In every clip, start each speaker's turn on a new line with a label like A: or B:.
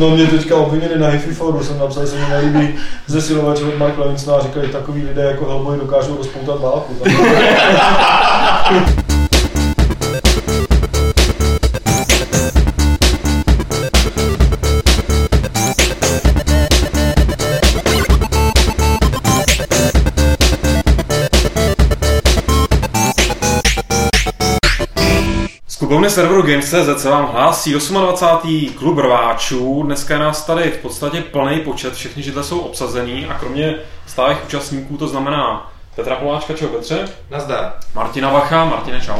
A: No mě teďka obvinili na Hifi foru, jsem napsal, že se mi nelíbí zesilovač od Mark Levinsona a říkali, takový lidé jako Hellboy dokážou rozpoutat válku.
B: Klubovny serveru Games.cz se vám hlásí 28. klub rváčů. Dneska je nás tady v podstatě plný počet, všechny židle jsou obsazený a kromě stálých účastníků to znamená Petra Poláčka, čau Petře.
C: Nazdar.
B: Martina Vacha, Martine čau.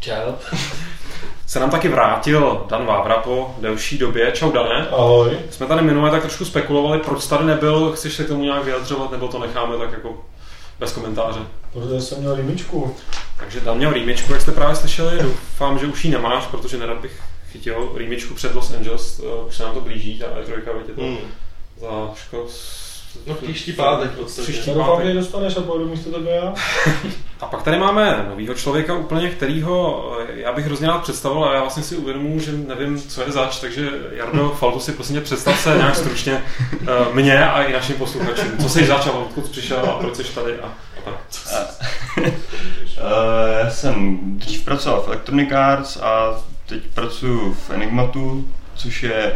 D: Čau.
B: Se nám taky vrátil Dan Vávra po delší době. Čau Dané.
A: Ahoj.
B: Jsme tady minule tak trošku spekulovali, proč tady nebyl, chceš se k tomu nějak vyjadřovat, nebo to necháme tak jako bez komentáře.
A: Protože jsem měl rýmičku.
B: Takže Dan měl rýmičku, jak jste právě slyšeli, doufám, že už ji nemáš, protože nerad bych chytil rýmičku před Los Angeles, už se nám to blíží, ta E3, je to
C: Hmm.
B: za ško...
C: No příští pátek v podstatě.
B: Příští pátek.
A: dostaneš a pojedu místo tebe já.
B: A pak tady máme novýho člověka úplně, kterýho eh, já bych hrozně rád představil a já vlastně si uvědomuji, že nevím, co je zač, takže Jardo Faltu si prosím tě představ se nějak stručně eh, mě a i našim posluchačům. Co jsi zač a odkud přišel a proč jsi tady a.
E: Eh, Já jsem dřív pracoval v Electronic Arts a teď pracuji v Enigmatu, což je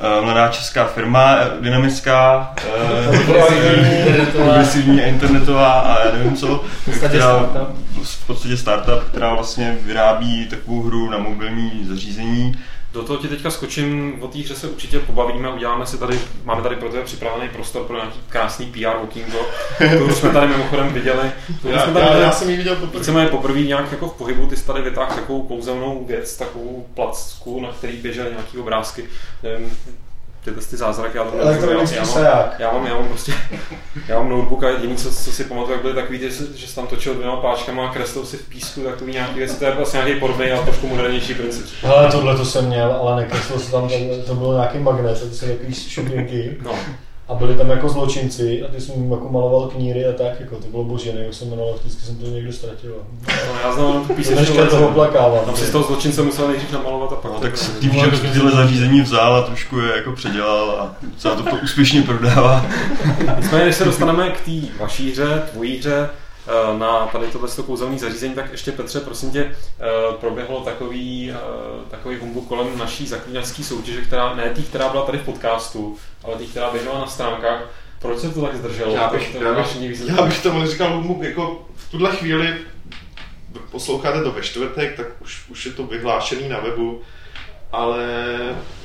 E: eh, mladá česká firma, eh, dynamická, eh, progresivní a internetová a já nevím co,
D: startup.
E: v podstatě startup, která vlastně vyrábí takovou hru na mobilní zařízení.
B: Do toho ti teďka skočím, o té hře se určitě pobavíme, uděláme si tady, máme tady pro tebe připravený prostor pro nějaký krásný PR walkingo. Už jsme tady mimochodem viděli.
C: Já,
B: jsme tady
C: já,
B: viděli.
C: já jsem ji viděl poprvé.
B: Chceme poprvé nějak jako v pohybu, ty jsi tady vytáhl takovou kouzelnou věc, takovou placku, na který běžely nějaký obrázky. Nevím, tyhle ty zázraky, já to
A: Elektronický
B: já, mám,
A: saják.
B: já mám, já mám prostě, já mám notebook a jediný, co, co si pamatuju, jak byly takový, ty, že jsi tam točil dvěma páčkama a kreslil si v písku, tak to nějaký věci, to je vlastně nějaký podobný a trošku modernější princip.
A: Hele, tohle to jsem měl, ale nekreslil se tam, to bylo nějaký magnet, to jsou takový šupinky.
B: No,
A: A byli tam jako zločinci a ty jsem jim jako maloval kníry a tak, jako to bylo boží, jak se jmenoval, vždycky jsem to někde ztratil.
B: no já znám tu písničku.
A: dneška toho oplakávám.
B: Tam si z toho zločince musel nejdřív namalovat a pak
E: No,
B: to
E: tak
B: bylo.
E: Steve Jobs tyhle zařízení vzal a trošku je jako předělal a docela to, to úspěšně prodává.
B: Nicméně, než se dostaneme k té vaší hře, tvojí hře, na tady tohle kouzelné zařízení, tak ještě Petře, prosím tě, eh, proběhlo takový, eh, takový humbuk kolem naší zaklínačské soutěže, která, ne tý, která byla tady v podcastu, ale tý, která běžela na stránkách. Proč se to tak zdrželo?
C: Já bych,
B: to, to
C: já bych, já bych tomu říkal humbuk, jako v tuhle chvíli posloucháte to ve čtvrtek, tak už, už je to vyhlášený na webu, ale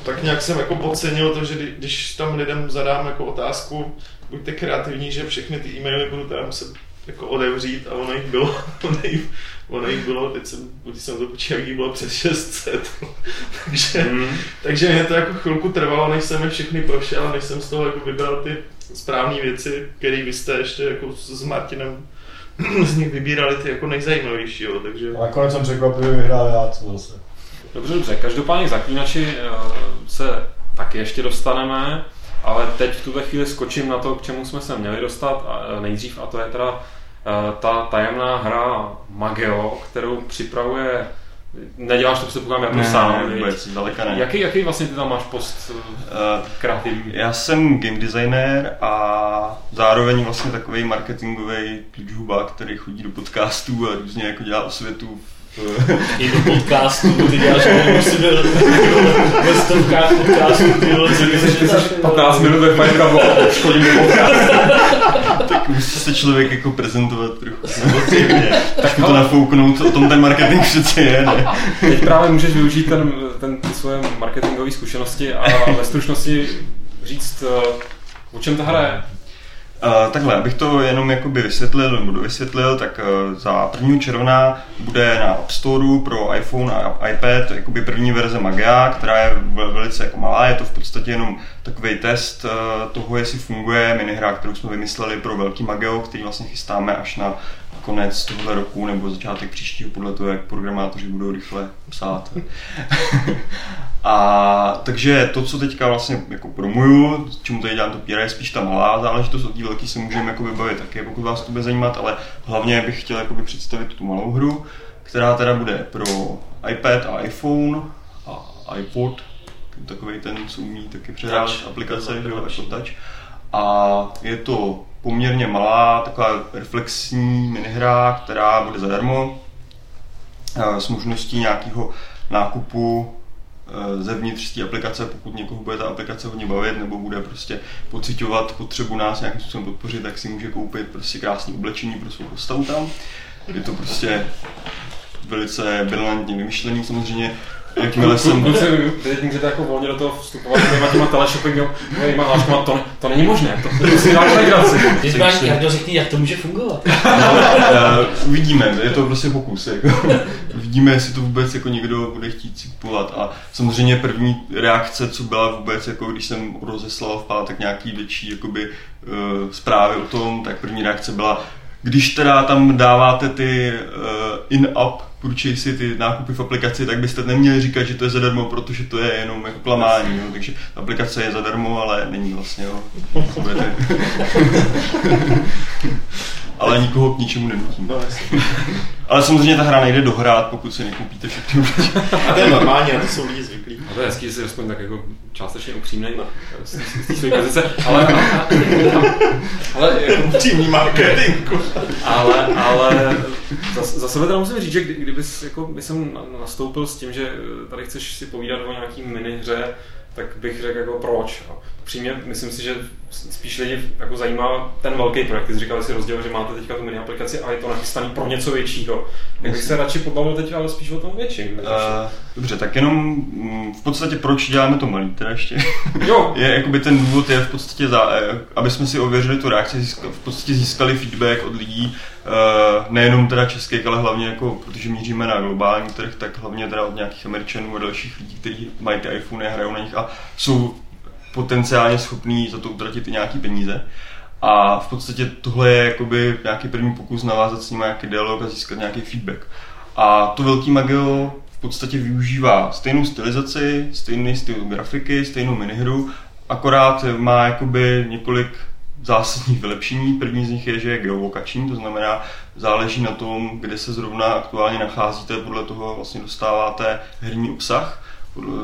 C: tak nějak jsem jako podcenil to, že kdy- když tam lidem zadám jako otázku, buďte kreativní, že všechny ty e-maily budu teda muset jako odevřít a ono jich bylo, ono jich, ono jich bylo, teď jsem, když jsem to počítal, jich bylo přes 600, takže,
B: Hmm.
C: takže mě to jako chvilku trvalo, než jsem je všechny prošel, než jsem z toho jako vybral ty správné věci, které vy jste ještě jako s Martinem z nich vybírali ty jako nejzajímavější, jo, takže...
A: A nakonec jsem překvapivě vyhrál já, co zase.
B: Dobře, dobře. Každopádně k zaklínači eh, se taky ještě dostaneme, ale teď v tuhle chvíli skočím na to, k čemu jsme se měli dostat a, eh, nejdřív, a to je teda eh, ta tajemná hra Mageo, kterou připravuje Neděláš to předpokládám jako
E: Ne,
B: sám,
E: vůbec, daleka ne.
B: Jaký, jaký vlastně ty tam máš post Eh, kreativní?
E: Já jsem game designer a zároveň vlastně takový marketingový klíčhuba, který chodí do podcastů a různě jako dělá osvětu v,
D: I do podcastu, ty děláš byl ve stovkách podcastů, ty vole, co
B: Jsi 15 minut ve Fire Cup a už chodím do podcastu.
E: tak musí se člověk jako prezentovat trochu. Samozřejmě. Tak to nafouknout, o tom ten marketing přece je, ne?
B: Teď právě můžeš využít ten, ten, ty svoje marketingové zkušenosti a ve stručnosti říct, eh, o čem ta hra je.
E: Uh, takhle, abych to jenom jakoby vysvětlil nebo dovysvětlil, tak uh, za 1. června bude na App Store pro iPhone a iPad jakoby první verze Magia, která je vel- velice jako malá, je to v podstatě jenom takový test uh, toho, jestli funguje minihra, kterou jsme vymysleli pro velký Magio, který vlastně chystáme až na konec tohoto roku nebo začátek příštího, podle toho, jak programátoři budou rychle psát. A takže to, co teďka vlastně jako promuju, čemu tady dělám to PR, je spíš ta malá záležitost, o té velký se můžeme jako vybavit taky, pokud vás to bude zajímat, ale hlavně bych chtěl jakoby představit tu malou hru, která teda bude pro iPad a iPhone a iPod takový ten, co umí taky přehrávat
D: Touch.
E: aplikace, jo, jako touch. A je to poměrně malá, taková reflexní minihra, která bude zadarmo eh, s možností nějakého nákupu eh, zevnitř té aplikace, pokud někoho bude ta aplikace hodně bavit, nebo bude prostě pocitovat potřebu nás nějakým způsobem podpořit, tak si může koupit prostě krásné oblečení pro svou postavu tam. Je to prostě velice brilantně vymyšlený samozřejmě. Jakmile jsem...
B: Kluci, teď můžete jako volně do toho vstupovat těma těma teleshoppingovými hláškama, to, to není možné, to, to si dáš legraci.
D: Když máš Jardo, řekni, jak to může fungovat.
E: Eh, uvidíme, je to prostě pokus. Jako. Uvidíme, jestli to vůbec jako někdo bude chtít si kupovat. A samozřejmě první reakce, co byla vůbec, jako když jsem rozeslal v pátek nějaký větší jakoby, uh, zprávy o tom, tak první reakce byla, když teda tam dáváte ty uh, in-app purchasey, ty nákupy v aplikaci, tak byste neměli říkat, že to je zadarmo, protože to je jenom jako klamání. Jo? Takže ta aplikace je zadarmo, ale není vlastně. Jo? Ale nikoho k ničemu nenutím.
C: No.
E: Ale samozřejmě ta hra nejde dohrát, pokud si nekoupíte všechny
C: A to je normální, na to jsou lidi zvyklí.
B: A to je hezký, že jsi aspoň tak jako částečně upřímný z té- z té své pozice, ale, ale, jako,
C: Upřímný marketing.
B: ale, ale za, za sebe teda musím říct, že kdy, kdybys jako, by jsem na- nastoupil s tím, že eh, tady chceš si povídat o nějaký minihře, tak bych řekl jako proč. Přímě, myslím si, že spíš lidi jako zajímá ten velký projekt. Ty jsi říkal, že si rozdělil, že máte teďka tu mini aplikaci a je to nachystaný pro něco většího. Tak bych se radši pobavil teď, ale spíš o tom větším.
E: Uh, dobře, tak jenom mm, v podstatě proč děláme to malý, teda ještě.
B: Jo,
E: je, jakoby ten důvod je v podstatě, za, eh, aby jsme si ověřili tu reakci, v podstatě získali feedback od lidí, uh, nejenom teda českých, ale hlavně jako, protože míříme na globální trh, tak hlavně teda od nějakých Američanů a dalších lidí, kteří mají ty iPhony, hrajou na nich a jsou potenciálně schopní za to utratit i nějaký peníze. A v podstatě tohle je jakoby nějaký první pokus navázat s nimi nějaký dialog a získat nějaký feedback. A to velký Magio v podstatě využívá stejnou stylizaci, stejný styl grafiky, stejnou minihru, akorát má jakoby několik zásadních vylepšení. První z nich je, že je geolokační, to znamená, záleží na tom, kde se zrovna aktuálně nacházíte, podle toho vlastně dostáváte herní obsah.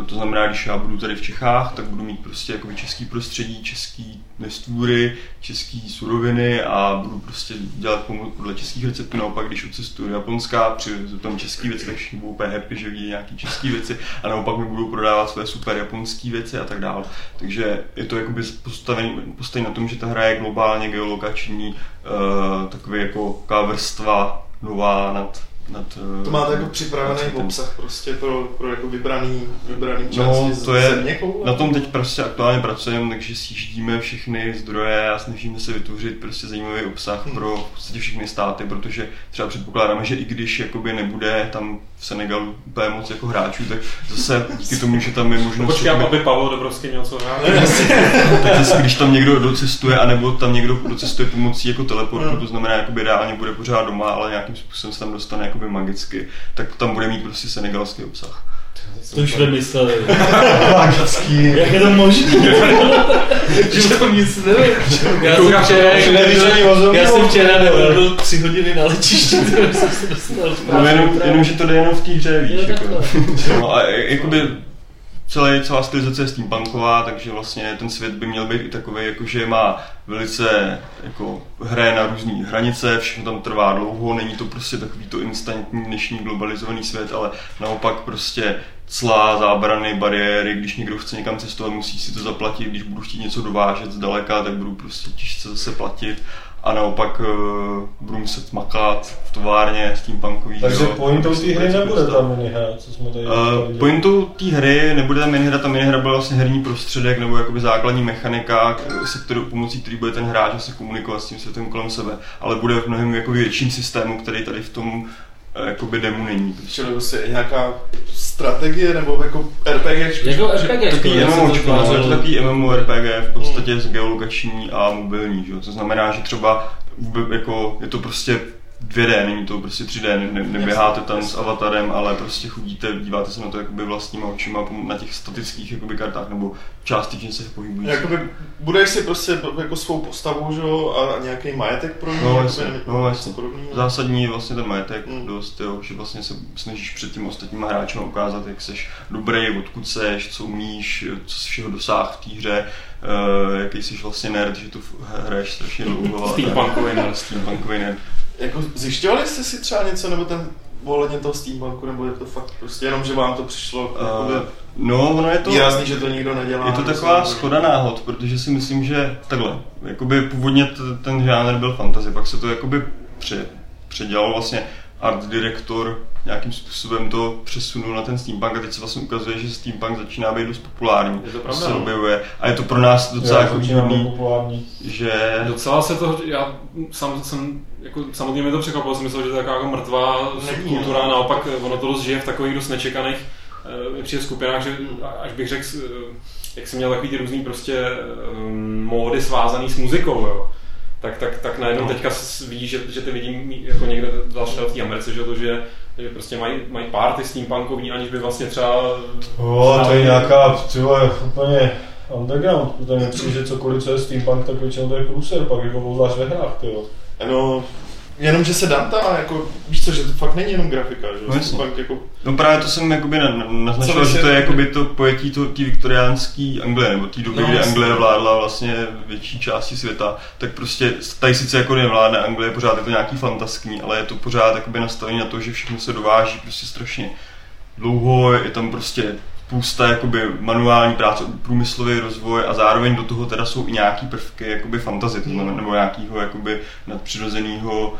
E: To znamená, když já budu tady v Čechách, tak budu mít prostě jakoby český prostředí, český nestvůry, český suroviny a budu prostě dělat podle českých receptů. Naopak, když odcestuju do Japonska, přivezu tam český věci, tak všichni budou úplně happy, že vidí nějaký český věci a naopak mi budou prodávat své super japonské věci a tak dále. Takže je to jakoby postavený, postavený na tom, že ta hra je globálně geolokační, uh, takový jako vrstva nová nad, nad eh,
C: To máte jako
E: nad
C: připravený
E: světem.
C: obsah prostě pro, pro jako vybraný, vybraný části
E: No, to je,
C: země koule?
E: na tom teď prostě aktuálně pracujeme, takže sjíždíme všechny zdroje a snažíme se vytvořit prostě zajímavý obsah
C: Hmm.
E: pro v podstatě všechny státy, protože třeba předpokládáme, že i když jakoby nebude tam v Senegalu úplně moc jako hráčů, tak zase díky tomu, že tam je možnost...
B: počkám,
E: jakoby-
B: aby Pavel Dobrovský měl co hrát.
E: tak zase, když tam někdo docestuje, anebo tam někdo docestuje pomocí jako teleportu,
C: Hmm.
E: to znamená, jakoby reálně bude pořád doma, ale nějakým způsobem se tam dostane jakoby magicky, tak tam bude mít prostě senegalský obsah.
D: To už vymysleli.
A: Magický.
D: Jak je to možné? že to nic nevím. Já jsem včera, já jsem včera nebyl tři hodiny na letišti, takže jsem se dostal
E: No jenom, jenom, že to jde jenom v té hře, víš.
D: Jo,
E: Jako. No a jakoby celé, celá stylizace je steampunková, takže vlastně ten svět by měl být i takový, jako že má velice jako hraje na různé hranice, všechno tam trvá dlouho, není to prostě takový to instantní dnešní globalizovaný svět, ale naopak prostě clá, zábrany, bariéry, když někdo chce někam cestovat, musí si to zaplatit, když budu chtít něco dovážet zdaleka, tak budu prostě těžce zase platit a naopak uh, budu muset makat v továrně steampunkový.
A: Takže
E: jo,
A: pointou
E: prostě
A: té hry
E: velice
A: nebude
E: dostat.
A: ta minihra, co jsme tady
E: Uh, pointou té hry nebude ta minihra, ta minihra byla vlastně herní prostředek nebo jakoby základní mechanika, se kterou, pomocí který bude ten hráč asi komunikovat s tím světem kolem sebe, ale bude v mnohem jako větším systému, který tady v tom jakoby demu není.
C: Čili prostě nějaká strategie nebo jako RPG?
D: Jako RPG,
E: Takový
D: jak se to
E: MMOčko, no, je to takový MMORPG v podstatě z geolokační a mobilní, že? jo? to znamená, že třeba jako, je to prostě 2D, není to prostě 3D, ne, ne, neběháte tam s avatarem, ale prostě chodíte, díváte se na to jakoby vlastníma očima na těch statických jakoby kartách nebo částečně se pohybují.
C: Jakoby budeš si prostě jako svou postavu, že jo, a, nějaký majetek pro ní,
E: No, jasně, no, jasně.
C: podobného.
E: Zásadní je vlastně ten majetek
C: Mm.
E: dost, jo, že vlastně se snažíš před tím ostatníma hráčem ukázat, jak seš dobrý, odkud seš, co umíš, co si všeho dosáh v té hře, uh, jaký jsi vlastně nerd, že tu hraješ strašně dlouho.
B: Steampunkový nerd.
E: Steampunkový nerd.
C: Jako zjišťovali jste si třeba něco, nebo ten ohledně toho Steampunku, nebo je to fakt prostě jenom, že vám to přišlo
E: Uh, no, ono je to...
C: výrazný, že to nikdo nedělá.
E: Je to taková schoda náhod, protože si myslím, že takhle, jakoby původně t- ten žánr byl fantasy, pak se to jakoby pře, předělal vlastně art director nějakým způsobem to přesunul na ten steampunk a teď se vlastně ukazuje, že steampunk začíná být dost populární.
B: Je to pravda,
E: se
B: no.
E: objevuje a je to pro nás docela jako výhodný,
A: populární.
E: že
B: Docela se to, já sám jsem, jako samotně mi to překvapilo, jsem myslel, že to je taková jako mrtvá
C: Není,
B: kultura,
C: no.
B: naopak ono to dost žije v takových dost nečekaných eh, mi přijde skupinách, že až bych řekl, eh, jak jsem měl takový ty různý prostě um, módy svázaný s muzikou, jo. Tak, tak, tak najednou
E: No.
B: teďka vidíš, že, že ty vidím jako někde další v té Americe, že to, že, že prostě mají, mají party steampunkový, aniž by vlastně třeba...
A: Jo, to je nějaká, tyhle, úplně underground, protože mně přijde, že cokoliv, co je steampunk, tak většinou to je průser, pak jako obzvlášť ve hrách, tyjo.
C: No, jenom, že se dantá, jako, víš co, že to fakt není jenom grafika, že
E: No.
C: Steampunk jako,
E: No právě to jsem jakoby na- na- naznačoval,
C: Co
E: že to je jakoby to pojetí to, té viktoriánské Anglie, nebo té doby,
C: No,
E: kdy
C: jasně.
E: Anglie vládla vlastně větší části světa, tak prostě tady sice jako nevládne Anglie, pořád je to nějaký fantaskní, ale je to pořád jakoby nastavené na to, že všechno se dováží prostě strašně dlouho, je tam prostě spousta jakoby manuální práce, průmyslový rozvoj a zároveň do toho teda jsou i nějaký prvky jakoby fantazy, to znamená, nebo nějakýho jakoby nadpřirozeného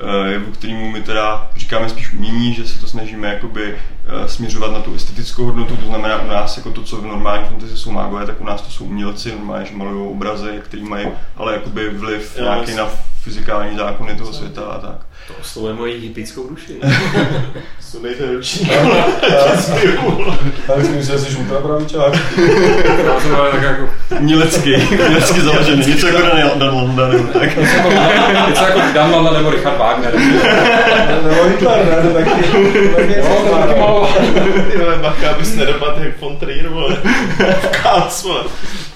E: eh, jevu, kterýmu my teda říkáme spíš umění, že se to snažíme jakoby eh, směřovat na tu estetickou hodnotu, to znamená u nás jako to, co v normální fantasy jsou mágové, tak u nás to jsou umělci, normálně, že malují obrazy, který mají ale jakoby vliv nějaký na fyzikální zákony toho světa a tak.
B: To oslovuje moji hippickou duši.
C: sundejte ručník.
A: Ale myslím že jsi ultrapravičák.
B: Já jsem ale tak jako,
E: Umělecký, umělecky založený, něco jako Dan Landa nebo tak.
B: něco jako Dan Landa nebo Richard Wagner.
A: Nebo Hitler, ne? To taky,
B: Jo, to taky malo.
C: Ty vole, bacha, abys nedopadl jak von Trier, vole. Kác, vole.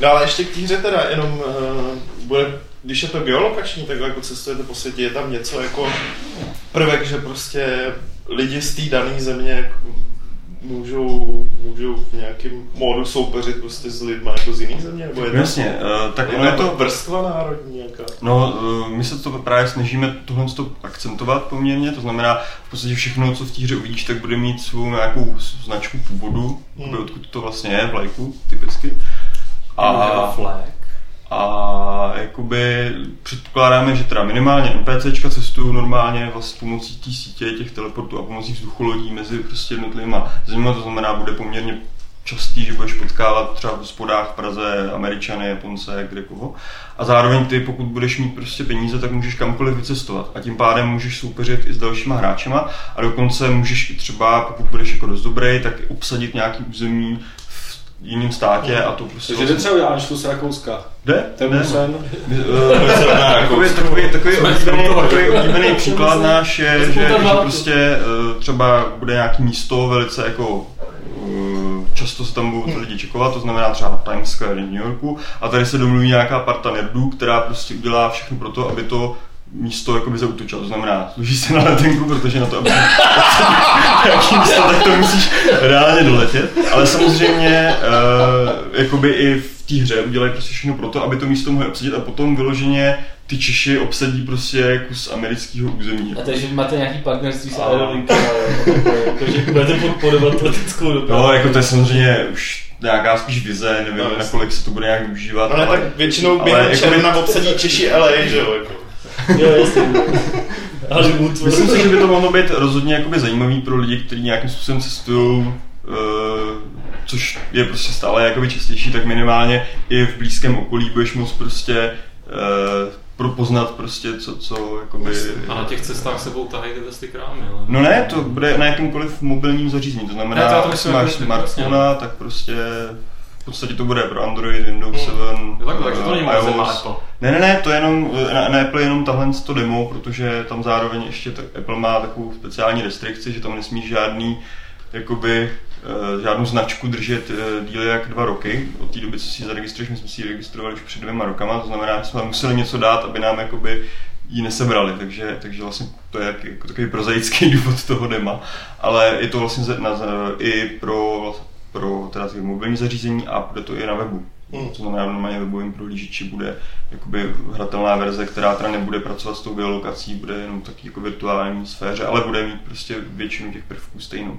C: No ale ještě k té hře teda, jenom uh, bude, když je to geolokační, takhle jako cestujete po světě, je tam něco jako prvek, že prostě lidi z té dané země jako můžou, můžou v nějakém módu soupeřit prostě s lidmi jako z jiných země, nebo je to,
E: Jasně, eh, tak
C: je
E: ono je
C: to vrstva národní nějaká?
E: No, eh, my se to právě snažíme tohle to akcentovat poměrně, to znamená v podstatě všechno, co v té hře uvidíš, tak bude mít svou nějakou značku původu,
C: Hmm.
E: hmm. odkud to vlastně je, vlajku typicky. A,
B: flag.
E: A jakoby předpokládáme, že teda minimálně NPCčka cestují normálně vlastně pomocí té sítě těch teleportů a pomocí vzducholodí mezi prostě jednotlivýma zeměma, to znamená, bude poměrně častý, že budeš potkávat třeba v hospodách v Praze Američany, Japonce, kde koho. A zároveň ty, pokud budeš mít prostě peníze, tak můžeš kamkoliv vycestovat. A tím pádem můžeš soupeřit i s dalšíma hráčema a dokonce můžeš i třeba, pokud budeš jako dost dobrý, tak obsadit nějaký území jiném státě a to prostě
D: Takže jde třeba udělat tu z Rakouska.
E: Jde?
A: Ten
E: Jde, no.
A: musen.
E: Takový, takový, takový, oblíbený, takový
B: že?
E: oblíbený příklad náš je, že, že prostě eh, třeba bude nějaký místo velice jako eh, často se tam budou ty lidi čekovat, to znamená třeba Times Square v New Yorku a tady se domluví nějaká parta nerdů, která prostě udělá všechno pro to, aby to místo jakoby zautočil, to znamená, služí se na letenku, protože na to, aby nějaký místo, tak to musíš reálně doletět, ale samozřejmě uh, jakoby i v té hře udělají prostě všechno pro to, aby to místo mohli obsadit a potom vyloženě ty Češi obsadí prostě kus amerického území.
D: A takže máte nějaký partnerství s Aerolinkem, takže budete podporovat leteckou dopravu.
E: No, jako to je samozřejmě už nějaká spíš vize, nevím,
C: No,
E: nakolik se to bude nějak využívat.
C: No ne,
E: ale,
C: tak většinou
E: ale
C: během
E: jakoby-
C: června obsadí Češi LA, že jo, jako.
D: Jo, jasně. Hollywood.
E: Myslím si, že by to mohlo být rozhodně jakoby zajímavý pro lidi, kteří nějakým způsobem cestují, uh, což je prostě stále jakoby častější, tak minimálně i v blízkém okolí budeš moct prostě uh, pro poznat prostě, co, co jakoby...
B: A na těch cestách sebou tahají tyhle ty krámy, ale...
E: No ne, to bude na jakýmkoliv mobilním zařízení, to znamená,
B: Ne, to já to myslím
E: máš
B: jako-
E: smartphone, tak prostě v podstatě to bude pro Android, Windows 7,
B: Jo, takhle, takže to není
E: iOS. Ne, ne, ne, to je jenom, na, na Apple je jenom tahle to demo, protože tam zároveň ještě tak, Apple má takovou speciální restrikci, že tam nesmí žádný, jakoby, eh, žádnou značku držet eh, díle jak dva roky. Od té doby, co si ji zaregistruješ, my jsme si ji registrovali už před dvěma rokama, to znamená, že jsme museli něco dát, aby nám jakoby ji nesebrali, takže, takže vlastně to je jak, jako takový prozaický důvod toho dema, ale je to vlastně na, i pro, pro teda ty mobilní zařízení a bude to i na webu.
C: Hmm.
E: To znamená, normálně webovým prohlížeči bude jakoby hratelná verze, která teda nebude pracovat s tou geolokací, bude jenom taky jako virtuální sféře, ale bude mít prostě většinu těch prvků stejnou.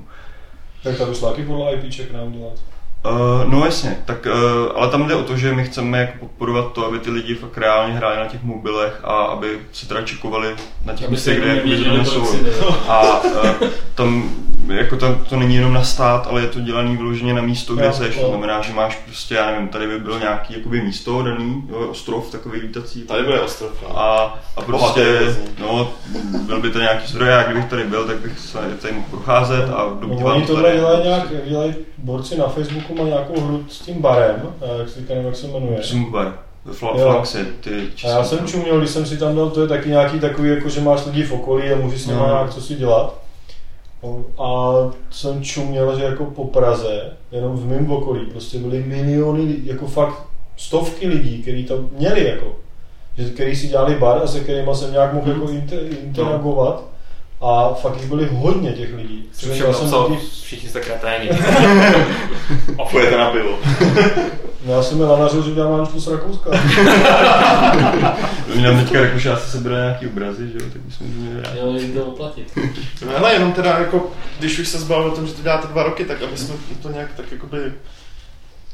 A: Tak to šlo taky podle IPček nám dělat.
E: Uh, no jasně, tak, uh, ale tam jde o to, že my chceme jako podporovat to, aby ty lidi fakt reálně hráli na těch mobilech a aby se teda čikovali na těch místech, kde jakoby
D: nevěděli,
E: zrovna
D: proč
E: jsou.
D: si jde.
E: A uh, tam jako to, to není jenom na stát, ale je to dělaný vyloženě na místo, kde
A: Jo,
E: seš. To znamená, že máš prostě, já nevím, tady by byl nějaký jakoby místo daný, jo, ostrov takový lítací.
C: Tady bude ostrov. no.
E: A, a prostě, no, byl by to nějaký zdroj, já kdybych tady byl, tak bych se tady mohl procházet a
A: No,
E: dobývat
A: oni
E: to
A: tohle
E: tady.
A: dělají nějak, jak dělají borci na Facebooku, má nějakou hru s tím barem, eh, jak si nevím, jak se jmenuje.
E: Zumbar. Fla,
A: Jo.
E: flaxy, ty
A: A já jsem čuměl, když jsem si tam dal, to je taky nějaký takový, jako že máš lidi v okolí a můžeš s nimi
E: No.
A: nějak co si dělat. No, A jsem čuměl, že jako po Praze, jenom v mém okolí, prostě byly miliony, jako fakt stovky lidí, kteří tam měli jako, že, který si dělali bar a se kterými jsem nějak mohl jako inter, interagovat. A fakt jich byly hodně těch lidí. Já jsem
B: napsal,
A: taky,
B: všichni jste kreténi.
C: Pojďte na pivo.
A: no, já jsem mi lanařil, že dělám Ančku z Rakouska.
E: Oni nám teďka Rakušáci sebere nějaký obrazy, že jo, tak bychom měli rád.
D: Jo, jde to oplatit.
C: No hele, jenom teda jako, když už se zbavil o tom, že to děláte dva roky, tak aby jsme to nějak tak jakoby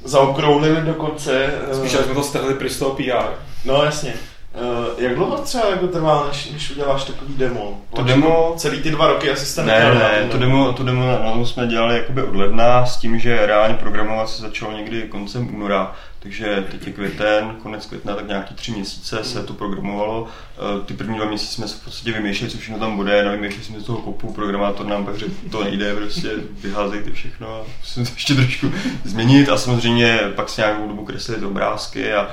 C: zaokrouhlili do konce. eh,
B: Spíš, jsme to strhli pryč z toho PR.
C: No jasně. Uh, jak dlouho třeba jako trvá, než, než uděláš takový demo?
E: To demo-
C: Celý ty dva roky asi jste
E: Ne, ne, to demo, to demo na tom jsme dělali jakoby od ledna s tím, že reálně programovat se začalo někdy koncem února, takže teď je květen, konec května, tak nějaký tři měsíce se to programovalo. Eh, Ty první dva měsíce jsme se v podstatě vymýšleli, co všechno tam bude, nevymýšleli jsme z toho kopu, programátor nám pak řekl, to nejde, prostě vyházejte všechno a musíme to ještě trošku změnit a samozřejmě pak se nějakou dobu kreslili ty obrázky a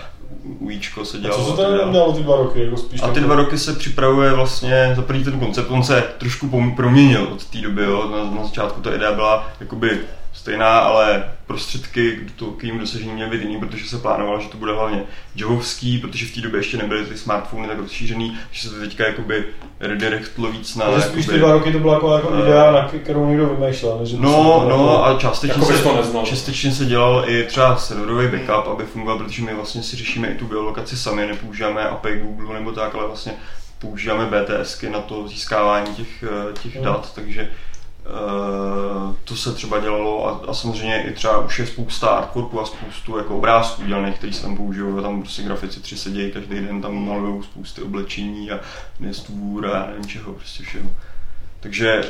E: UIčko se
A: A
E: dělalo.
A: co se tam dělalo ty dva roky? Jako spíš
E: A ty dva roky se připravuje vlastně za první ten koncept, on se trošku proměnil od té doby, jo. Na, na začátku ta idea byla jakoby stejná, ale prostředky k, to, k jím dosažení měly být jiný, protože se plánovalo, že to bude hlavně javovský, protože v té době ještě nebyly ty smartfony tak rozšířený, že se to teďka jakoby redirectlo víc na...
A: Takže spíš ty dva roky to byla jako, jako
E: eh,
A: idea, na kterou někdo vymýšlel. Že
E: No,
A: to
E: no a částečně
B: Jako
E: se,
B: to
E: částečně se dělal i třeba serverový backup, aby fungoval, protože my vlastně si řešíme i tu geolokaci sami, nepoužíváme API Google nebo tak, ale vlastně používáme BTSky na to získávání těch, eh, těch
A: Hmm.
E: dat, takže eh, to se třeba dělalo a, a samozřejmě i třeba už je spousta artworků a spoustu jako obrázků dělaných, který se tam používají, tam prostě grafici tři sedějí, každý den tam malují spousty oblečení a nestvůr a nevím čeho, prostě všeho. Takže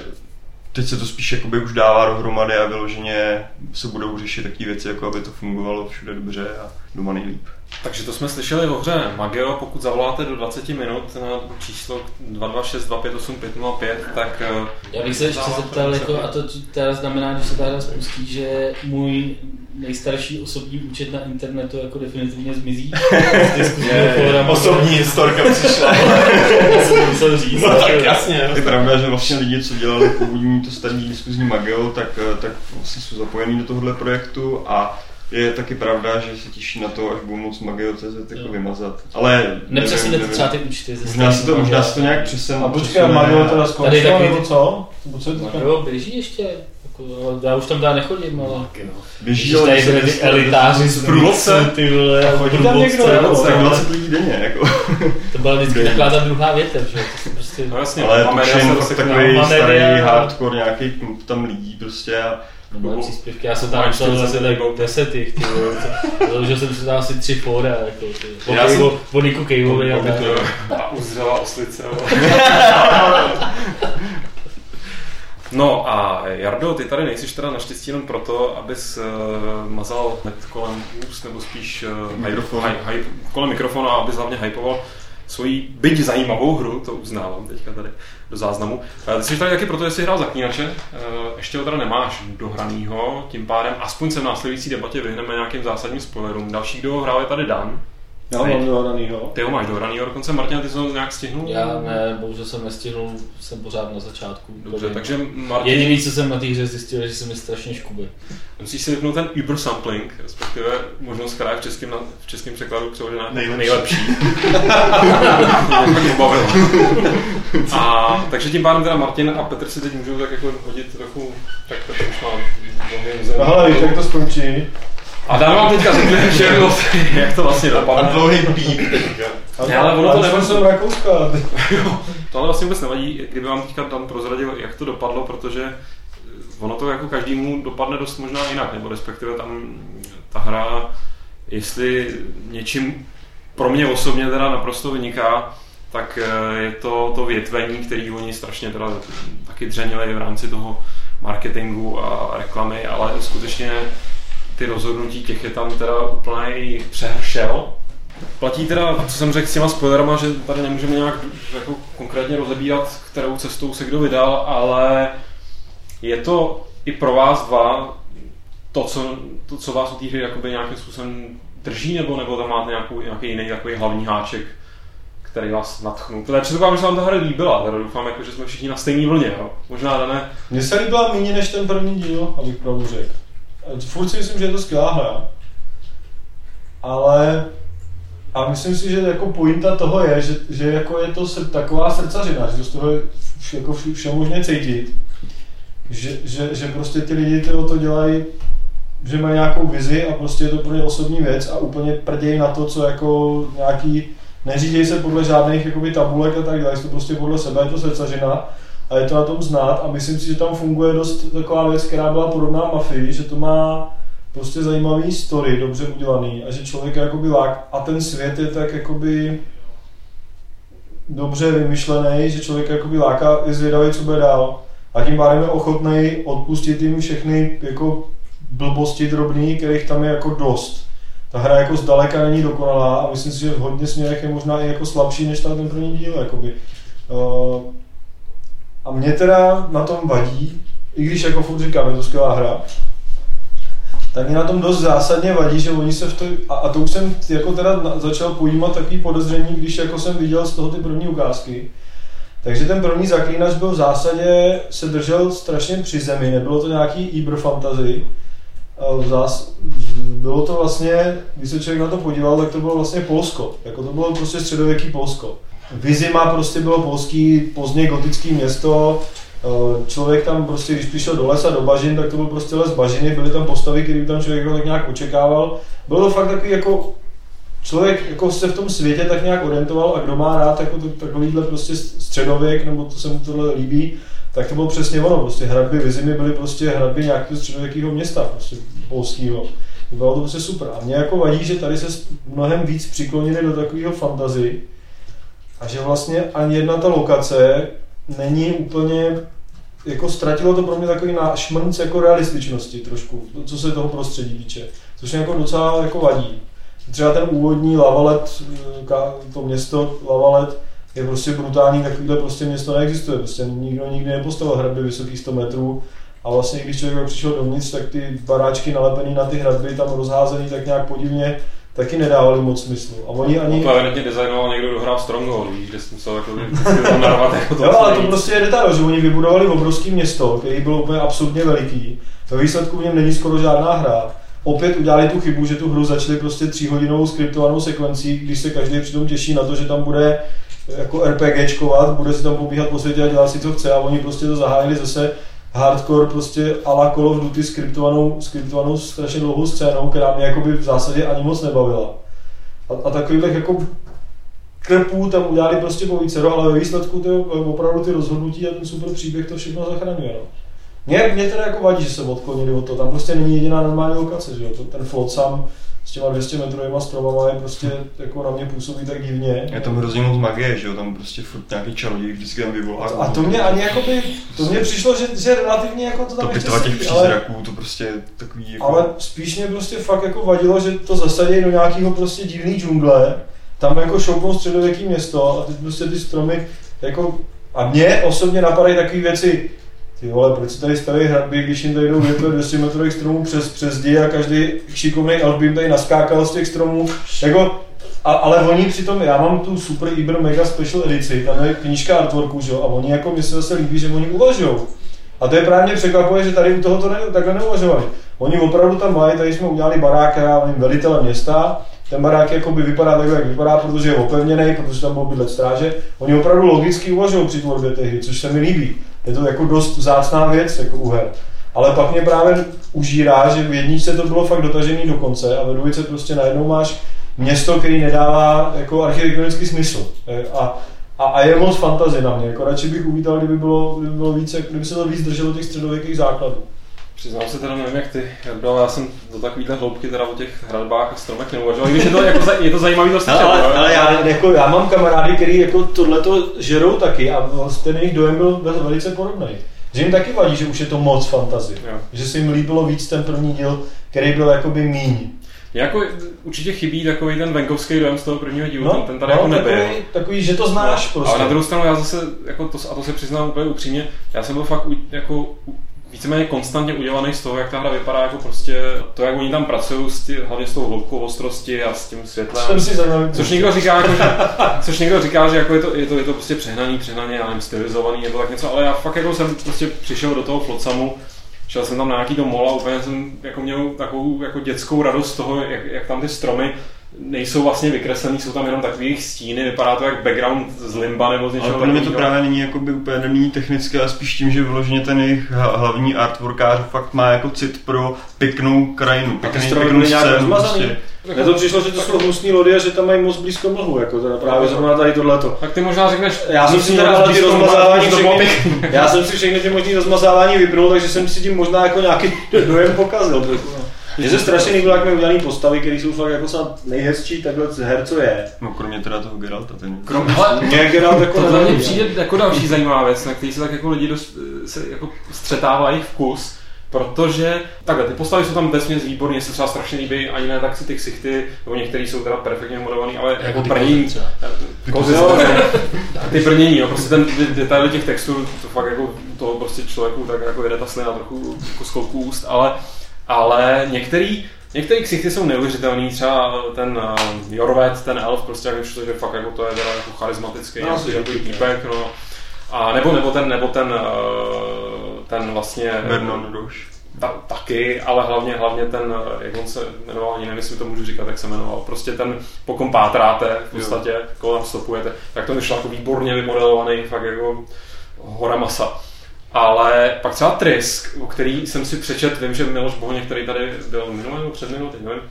E: teď se to spíš jakoby už dává dohromady a vyloženě se budou řešit takové věci, jako aby to fungovalo všude dobře a doma nejlíp.
B: Takže to jsme slyšeli o hře Magio, pokud zavoláte do 20 minut na číslo 226-258-505, tak eh,
D: Já bych se ještě zeptal, jako, a to teda znamená, že se ta hra spustí, že můj nejstarší osobní účet na internetu jako definitivně zmizí. Diskuzního fóra.
C: Osobní historka přišla.
D: Já jsem to musel říct.
C: no tak jasně.
E: Je pravda, že vlastně lidi, co dělali původní to starý diskuzní Magio, tak, eh, tak vlastně jsou zapojení do tohohle projektu a je taky pravda, že se těší na to, až budou moc Magio.cz jako vymazat. Ale nevím,
D: třeba
E: nevím.
D: ty účty ze
E: Možná si to, možná si to nějak přesen.
A: A počkej,
E: přesune.
A: Mario teda
D: Tady
A: skončil,
D: taky
A: nebo co?
D: Jo, běží ještě. Jako, já už tam dál nechodím, ale...
E: Běží,
D: Když
E: ale
D: tady
E: se-
D: byli elitáři z
B: průvodce.
D: ty vole, a
A: chodí tam někdo,
D: a
E: Tak
D: co?
E: 20 lidí denně, jako.
D: To byla vždycky taková ta druhá větev, že? Prostě...
B: no jasně,
E: Ale to už je takový starý hardcore, nějaký klub tam lidí prostě a
D: No, moje příspěvky, já jsem tam napsal
B: 40
D: zase tak
B: libou.
D: 10 těch, ty vole, co- založil jsem si tam asi tři fóra, jako ty.
C: Já jsem-
D: O- O Niku Caveovi a tak.
B: A uzřela oslice. No a Jardo, ty tady nejsiš teda naštěstí jenom proto, abys uh, mazal net kolem úst, nebo spíš uh,
E: Mikrofon.
B: Hy, hy, kolem mikrofonu a abys hlavně hypoval svoji byť zajímavou hru, to uznávám teďka tady do záznamu. Eh, Ty jsi tady taky proto, že jsi hrál zaklínače, Eh, ještě ho teda nemáš dohranýho, tím pádem aspoň se v následující debatě vyhneme nějakým zásadním spoilerům. Další, kdo ho hrál, je tady Dan.
A: Já mám dohranýho.
B: Ty ho máš dohranýho, dokonce Martina, ty jsi ho nějak stihnul?
D: Já ne, bohužel jsem nestihnul, jsem pořád na začátku.
B: Dobře, takže Martin,
D: Jediný, co jsem na té hře zjistil, je, že se mi strašně škube.
B: musíš si vypnout ten Uber sampling, respektive možnost, která je v českém, v českém překladu přeložená jako
C: Nejlepší.
B: nejlepší. A takže tím pádem teda Martin a Petr si teď můžou tak jako hodit trochu, tak Petr už má.
A: No hele, víš, jak to skončí.
B: A Dan vám teďka řekne všechno, jak to vlastně
C: A
B: dopadne.
C: dlouhý pík teďka.
A: A,
B: Ne, ale ono to
A: a
B: nebude-
A: jsem Rakouska.
B: Tohle vlastně vůbec nevadí, kdyby vám teďka Dan prozradil, jak to dopadlo, protože ono to jako každému dopadne dost možná jinak, nebo respektive tam ta hra, jestli něčím pro mě osobně teda naprosto vyniká, tak eh, je to to větvení, který oni strašně teda taky dřenili v rámci toho marketingu a reklamy, ale skutečně ty rozhodnutí těch je tam teda úplný přehršel. Platí teda, co jsem řekl s těma spoilerama, že tady nemůžeme nějak jako konkrétně rozebírat, kterou cestou se kdo vydal, ale je to i pro vás dva to, co, to, co vás u té hry jakoby nějakým způsobem drží, nebo, nebo tam máte nějakou, nějaký jiný takový hlavní háček, který vás natchnul. Teda předpokládám, že se vám ta hra líbila, teda doufám, jako, že jsme všichni na stejné vlně, jo? Možná dané.
A: Mně se líbila méně než ten první díl, abych pravdu řekl. Furt si myslím, že je to skvělá hra. Ale a myslím si, že jako pointa toho je, že, že jako je to taková srdcařina, že to z toho je jako vš- vše možně cítit. Že, že, že prostě ty lidi to, to dělají, že mají nějakou vizi a prostě je to pro ně osobní věc a úplně prdějí na to, co jako nějaký, neřídějí se podle žádných jakoby tabulek a tak dále, je to prostě podle sebe, je to srdcařina a je to na tom znát a myslím si, že tam funguje dost taková věc, která byla podobná mafii, že to má prostě zajímavý story, dobře udělaný a že člověk je jakoby lák a ten svět je tak jakoby dobře vymyšlený, že člověk jakoby láká, je zvědavý, co bude dál a tím pádem je ochotný odpustit jim všechny jako blbosti drobný, kterých tam je jako dost. Ta hra jako zdaleka není dokonalá a myslím si, že v hodně směrech je možná i jako slabší než ta ten první díl. Jakoby. Uh, a mě teda na tom vadí, i když jako furt říkám, je to skvělá hra, tak mě na tom dost zásadně vadí, že oni se v to, a, a to už jsem jako teda začal pojímat takový podezření, když jako jsem viděl z toho ty první ukázky. Takže ten první zaklínač byl v zásadě, se držel strašně při zemi, nebylo to nějaký Ibr fantasy. Zás, bylo to vlastně, když se člověk na to podíval, tak to bylo vlastně Polsko. Jako to bylo prostě středověký Polsko. Vizima prostě bylo polský, pozdně gotický město, Eh, člověk tam prostě, když přišel do lesa, do bažin, tak to byl prostě les bažiny, byly tam postavy, které tam člověk tak nějak očekával. Bylo to fakt takový jako člověk jako se v tom světě tak nějak orientoval a kdo má rád jako to, takovýhle prostě středověk, nebo to se mu tohle líbí, tak to bylo přesně ono, prostě hradby Vizimy byly prostě hradby nějakého středověkého města, prostě polského. Bylo to prostě super. A mě jako vadí, že tady se mnohem víc přiklonili do takového fantazy a že vlastně ani jedna ta lokace není úplně, jako ztratilo to pro mě takový šmrnc jako realističnosti trošku, co se toho prostředí týče, což mě jako docela jako vadí. Třeba ten úvodní Lavalet, to město Lavalet, je prostě brutální, takovýhle prostě město neexistuje, prostě nikdo nikdy nepostavil hradby vysokých 100 metrů. A vlastně když člověk přišel dovnitř, tak ty baráčky nalepený na ty hradby tam rozházený tak nějak podivně taky nedávali moc smyslu. A oni ani...
B: To evidentně designoval někdo, kdo hrál Stronghold, víš, kde jsem musel jako narvat jako to.
A: Jo, ale to prostě je detail, že oni vybudovali obrovské město, který bylo úplně absolutně veliký. Ve výsledku v něm není skoro žádná hra. Opět udělali tu chybu, že tu hru začali prostě tříhodinovou skriptovanou sekvencí, když se každý přitom těší na to, že tam bude jako RPGčkovat, bude si tam pobíhat po světě a dělat si co chce a oni prostě to zahájili zase hardcore prostě a la Call of Duty skriptovanou, skriptovanou strašně dlouhou scénou, která mě jakoby v zásadě ani moc nebavila. A, a takových jako krpů tam udělali prostě po více, ale ve výsledku to opravdu ty rozhodnutí a ten super příběh to všechno zachraňuje. No. Mě, mě teda jako vadí, že se odklonili od toho, tam prostě není jediná normální lokace, že jo? ten flot sám s těma 200 metrovými stromama je prostě jako na mě působí tak divně.
E: Je tam hrozně moc magie, že jo, tam prostě furt nějaký čaroděj vždycky tam vyvolá.
A: A to mě ani jakoby, to mě přišlo, že, že relativně jako to tam
E: to
A: ještě
E: těch
A: sedí, ale,
E: přízraků, to prostě takový jako...
A: ale spíš mě prostě fakt jako vadilo, že to zasadí do nějakého prostě divný džungle, tam jako šoupnou středověký město a ty prostě ty stromy jako a mě osobně napadají takové věci, ty vole, proč si tady staví hradby, když jim tady jdou větve 200 metrových stromů přes, přes zdi a každý šikovný jim tady naskákal z těch stromů. Jako, a, ale oni přitom, já mám tu Super Iber Mega Special edici, tam je knížka artworku, že a oni jako mi se zase líbí, že oni uvažují. A to je právě mě překvapuje, že tady u toho to ne, takhle neuvažovali. Oni opravdu tam mají, tady jsme udělali barák, já nevím, velitele města, ten barák jako by vypadá tak, jak vypadá, protože je opevněný, protože tam byl bydlet stráže. Oni opravdu logicky uvažují při tvorbě té hry, což se mi líbí. Je to jako dost vzácná věc, jako u her. Ale pak mě právě užírá, že v jedničce to bylo fakt dotažený do konce a ve dvojice prostě najednou máš město, který nedává jako architektonický smysl. E, A, a, a je moc fantazie na mě. Jako radši bych uvítal, kdyby bylo, kdyby bylo více, kdyby se to víc drželo těch středověkých základů.
B: Přiznám se teda, nevím jak ty, Jardo, já jsem do takovýhle hloubky teda o těch hradbách a stromech neuvažoval, i když je to, jako, je to zajímavý to slyšet,
A: ale, ale já, jako, já mám kamarády, který jako tohleto žerou taky a vlastně ten jejich dojem byl vel- velice podobný. Že jim taky vadí, že už je to moc fantazie.
B: Jo.
A: Že se jim líbilo víc ten první díl, který byl jakoby míň.
B: Mě jako určitě chybí takový ten venkovský dojem z toho prvního dílu, ten, ten tady jako nebyl.
A: No, takový, takový, že to znáš
B: No,
A: prostě.
B: Ale na druhou stranu já zase, jako to, a to se přiznám úplně upřímně, já jsem byl fakt u- jako víceméně konstantně udělaný z toho, jak ta hra vypadá, jako prostě to, jak oni tam pracují, s tí, hlavně s tou hloubkou ostrosti a s tím světlem.
A: Jsem si.
B: Což někdo říká, jako, že, což někdo říká, že jako je, to, je, to, je to prostě přehnaný, přehnaně, já nevím, stylizovaný nebo tak něco, ale já fakt jako jsem prostě přišel do toho Flocamu, šel jsem tam na nějaký domol a úplně jsem jako měl takovou jako dětskou radost z toho, jak, jak tam ty stromy nejsou vlastně vykreslený, jsou tam jenom takový jejich stíny, vypadá to jak background z Limba nebo z
E: Ale
B: něčeho
E: podle mě to právě není jakoby úplně daný technicky, ale spíš tím, že vyloženě ten jejich hlavní artworkář fakt má jako cit pro pěknou krajinu, pěkný, pěknou scénu. Prostě.
A: Mně to přišlo, že to jsou hnusný lody a že tam mají moc blízko mlhu, jako teda právě zrovna tady tohleto.
B: Tak ty možná řekneš,
A: Já jsem si teda ale ty rozmazávání všechny, já jsem si všechny ty možný rozmazávání vypnul, takže jsem si tím možná jako nějaký dojem pokazil trochu. no. Mně se strašně líbilo, jak mají udělaný postavy, které jsou fakt jako snad nejhezčí takhle z her, co je.
E: No kromě teda toho Geralta, ten
B: Krom, hele,
A: Mě Geralt jako
B: mně
A: nevadí,
B: přijde jako další zajímavá věc, na který se tak jako lidi dost, se jako střetávají vkus, protože takhle, ty postavy jsou tam vesměs výborně, se třeba strašně líbí, ani ne tak si ty ksichty, nebo některý jsou teda perfektně modelovaný, ale jako,
D: ty
B: brnění,
D: kozy
B: samozřejmě. ty brnění, jo, prostě ten de- detaily těch textur, to fakt jako toho prostě člověku tak jako jede ta slina trochu jako z úst, ale, ale některý, Některé ksichty jsou neuvěřitelný, třeba ten uh, Jorvet, ten elf, prostě jak přišlo, že fakt jako to je teda jako charismatický,
A: No,
B: jako
A: taky,
B: týpek, no. A nebo, nebo ten, nebo ten, uh, ten vlastně...
E: Vernon Roche.
B: Ta, taky, ale hlavně, hlavně ten, eh, jak on se jmenoval, ani nevím, jestli to můžu říkat, jak se jmenoval, prostě ten, po kom pátráte v podstatě, koho tam stopujete, tak to vyšlo jako výborně vymodelovaný, fakt jako hora masa. Ale pak třeba Trisk, o který jsem si přečet, vím, že Miloš Bohoně, který tady byl minulé nebo před minulou, teď nevím,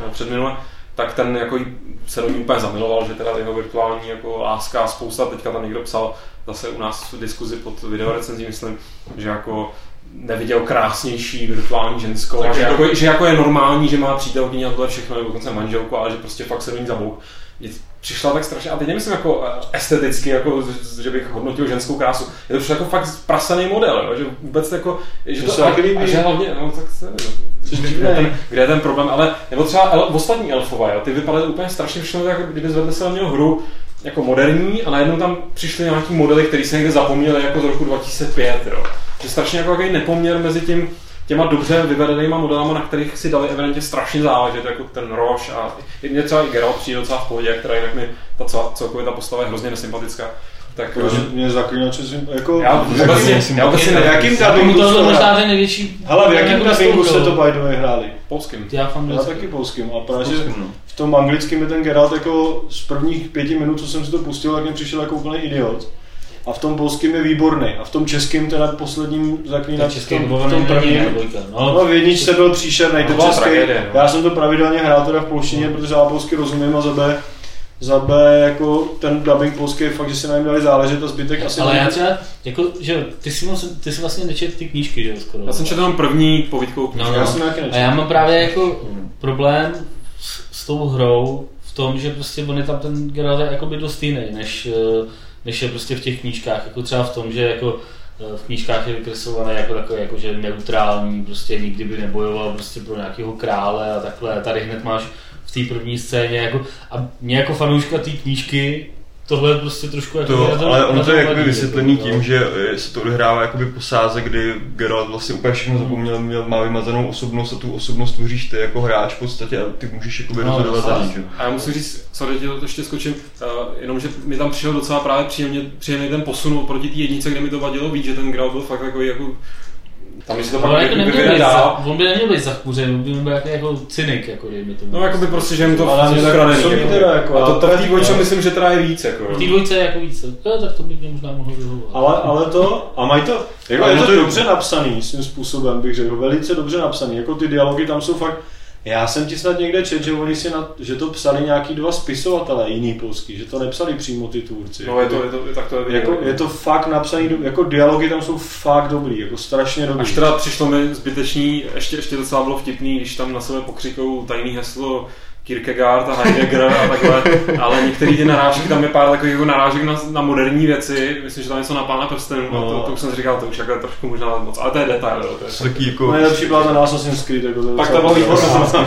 B: no, před minulé, tak ten jako se do ní úplně zamiloval, že teda jeho virtuální jako láska a spousta, teďka tam někdo psal zase u nás v diskuzi pod videorecenzí, myslím, že jako neviděl krásnější virtuální ženskou, že jako, že jako je normální, že má přítelkyni a tohle všechno, nebo dokonce manželku, ale že prostě fakt se do ní zabouk. Přišla tak strašně, a teď nemyslím jako eh, esteticky, jako, že bych hodnotil ženskou krásu. Je to přišlo jako fakt prasaný model, jo, že vůbec jako, že
A: To
B: to,
A: se
B: a, a že hlavně, no tak se nevím, kde je, ten, kde je ten problém, ale nebo třeba el, ostatní elfové, jo, ty vypadaly úplně strašně všechno, jako kdyby zvedli se měl hru jako moderní a najednou tam přišly nějaký modely, který se někde zapomněli jako z roku 2005, jo. Že strašně jako takový nepoměr mezi tím, těma dobře vyvedenýma modelama, na kterých si dali evidentně strašně záležet, jako ten Roš a i mě třeba i Geralt přijde docela v pohodě, která jinak mi ta celkově ta postava je hrozně nesympatická. Tak
A: Jako, že mě zaklínače si, jako...
B: já vůbec, si- já vůbec si nevím,
A: jakým dubbingu
D: to byl možná ten největší...
A: Hele, v jakém
D: jako
A: dubbingu jste
D: vystoupil.
A: to by the way hráli?
B: polským.
D: Já v
A: Já taky polským. A právě,
E: Polským, no.
A: v tom anglickém je ten Geralt jako z prvních pěti minut, co jsem si to pustil, tak mě přišel jako úplný idiot. A v tom polském je výborný. A v tom českém teda posledním
D: Tak
A: zaklínač, v
D: český
A: tom, v tom prvním. No,
D: No,
A: v jedničce byl příšerný,
B: To
A: ten
B: byla
A: český.
B: no.
A: Já jsem to pravidelně hrál teda v polštině, protože já polsky rozumím a za B, za B jako ten dubbing polský fakt, že si na něm dali záležet a zbytek asi
D: ale já třeba, jako, že ty si, moc, ty si vlastně nečet ty knížky, že jo, skoro.
B: Já jsem četl jenom první povídkovou
D: No,
B: knížku.
A: Já
D: no.
A: jsem nějaký
D: A
A: nečetl.
D: já mám právě jako problém s, s tou hrou v tom, že prostě on je tam ten Geralt je jakoby dost jiný, než, eh, než je prostě v těch knížkách. Jako třeba v tom, že jako eh, v knížkách je vykreslovaný jako takový jako, že neutrální, prostě nikdy by nebojoval prostě pro nějakého krále a takhle. Tady hned máš v v té první scéně. Jako, a mě jako fanouška té knížky tohle prostě trošku jako
E: To,
D: to-
E: ale ono to je jakoby vysvětlený
D: jako, no.
E: tím, že eh, se to odehrává jakoby po sáze, kdy Geralt vlastně úplně
D: Hmm.
E: všechno zapomněl, měl, má vymazanou osobnost a tu osobnost tvoříš ty jako hráč v podstatě a ty můžeš jakoby
D: No,
E: rozhodovat za
D: ale-
E: ní, že?
B: A já musím říct, sorry, ti to ještě skočím, uh, jenomže mi tam přišel docela právě příjemně, příjemný ten posun proti té jednice, kde mi to vadilo víc, že ten Geralt byl fakt takový jako tam když se to
D: No,
B: pak
D: jako
B: vyvine
D: neměl být,
B: dál,
D: za, on by neměl být zachmuřený, on by byl jako, jako cynik, jako dejme tomu.
B: No, jako by prostě, že jim to
A: Ale
B: ukradený,
A: osobně
B: jako.
A: teda, jako,
B: A to, to v té
A: tak-
B: dvojče myslím, že teda je víc, jako.
D: V té dvojce je jako více, jo, tak to by mě možná mohlo vyhovovat.
A: Ale, ale to, a mají to, jako
E: Ale
A: je
E: no
A: to
E: to-
A: dobře napsaný, svým způsobem bych řekl, velice dobře napsaný, jako ty dialogy tam jsou fakt, já jsem ti snad někde čet, že oni si na, že to psali nějaký dva spisovatelé, jiný polský, že to nepsali přímo ty tvůrci.
B: No, je to, je to, tak to je vidět.
A: jako, je to fakt napsaný, do- jako dialogy tam jsou fakt dobrý, jako strašně dobrý.
B: Až teda přišlo mi zbytečný, ještě, ještě docela bylo vtipný, když tam na sebe pokřikou tajný heslo Kierkegaard a Heidegger a takhle, ale některé ty narážky, tam je pár takových jako narážek na, na moderní věci, myslím, že tam něco na pána prstenů, no.
A: No.
B: to, to, už jsem si říkal, to už jako je trošku možná moc, ale to je detail, jo, to je
E: To taky jako,
A: Nejlepší byla ten Assassin's Creed, jako to
B: Pak
A: docela
B: to bylo
A: dobré.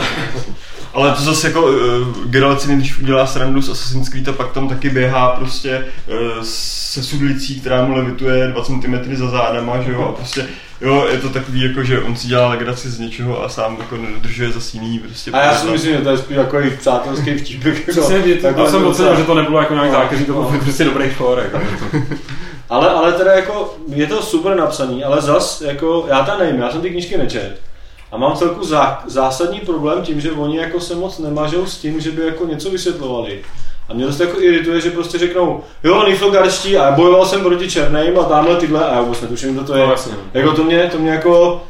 E: Ale to zase jako uh, Geralt si nejdřív udělá srandu z Assassin's Creed a pak tam taky běhá prostě uh, se sudlicí, která mu levituje 2 cm za zádama, že jo, a prostě Jo, je to takový jako, že on si dělá legraci z něčeho a sám jako nedodržuje za jiný prostě.
A: A já si myslím, že to je spíš jako i přátelský.
B: Přesně,
A: jako,
B: to, to
A: takhle
B: jsem ocenil, že to nebylo jako nějak
A: No,
B: to byl
A: no.
B: prostě dobrý chor. Jako.
A: Ale, ale teda jako, je to super napsaný, ale zas, jako, já tam nevím, já jsem ty knížky nečet. A mám celku zá, zásadní problém tím, že oni jako se moc nemažou s tím, že by jako něco vysvětlovali. A mě dost jako irituje, že prostě řeknou, jo, Niflgarští a bojoval jsem proti černým a tamhle tyhle a já vůbec netuším, kdo to je.
B: No.
A: Jako to mě, to mě jako...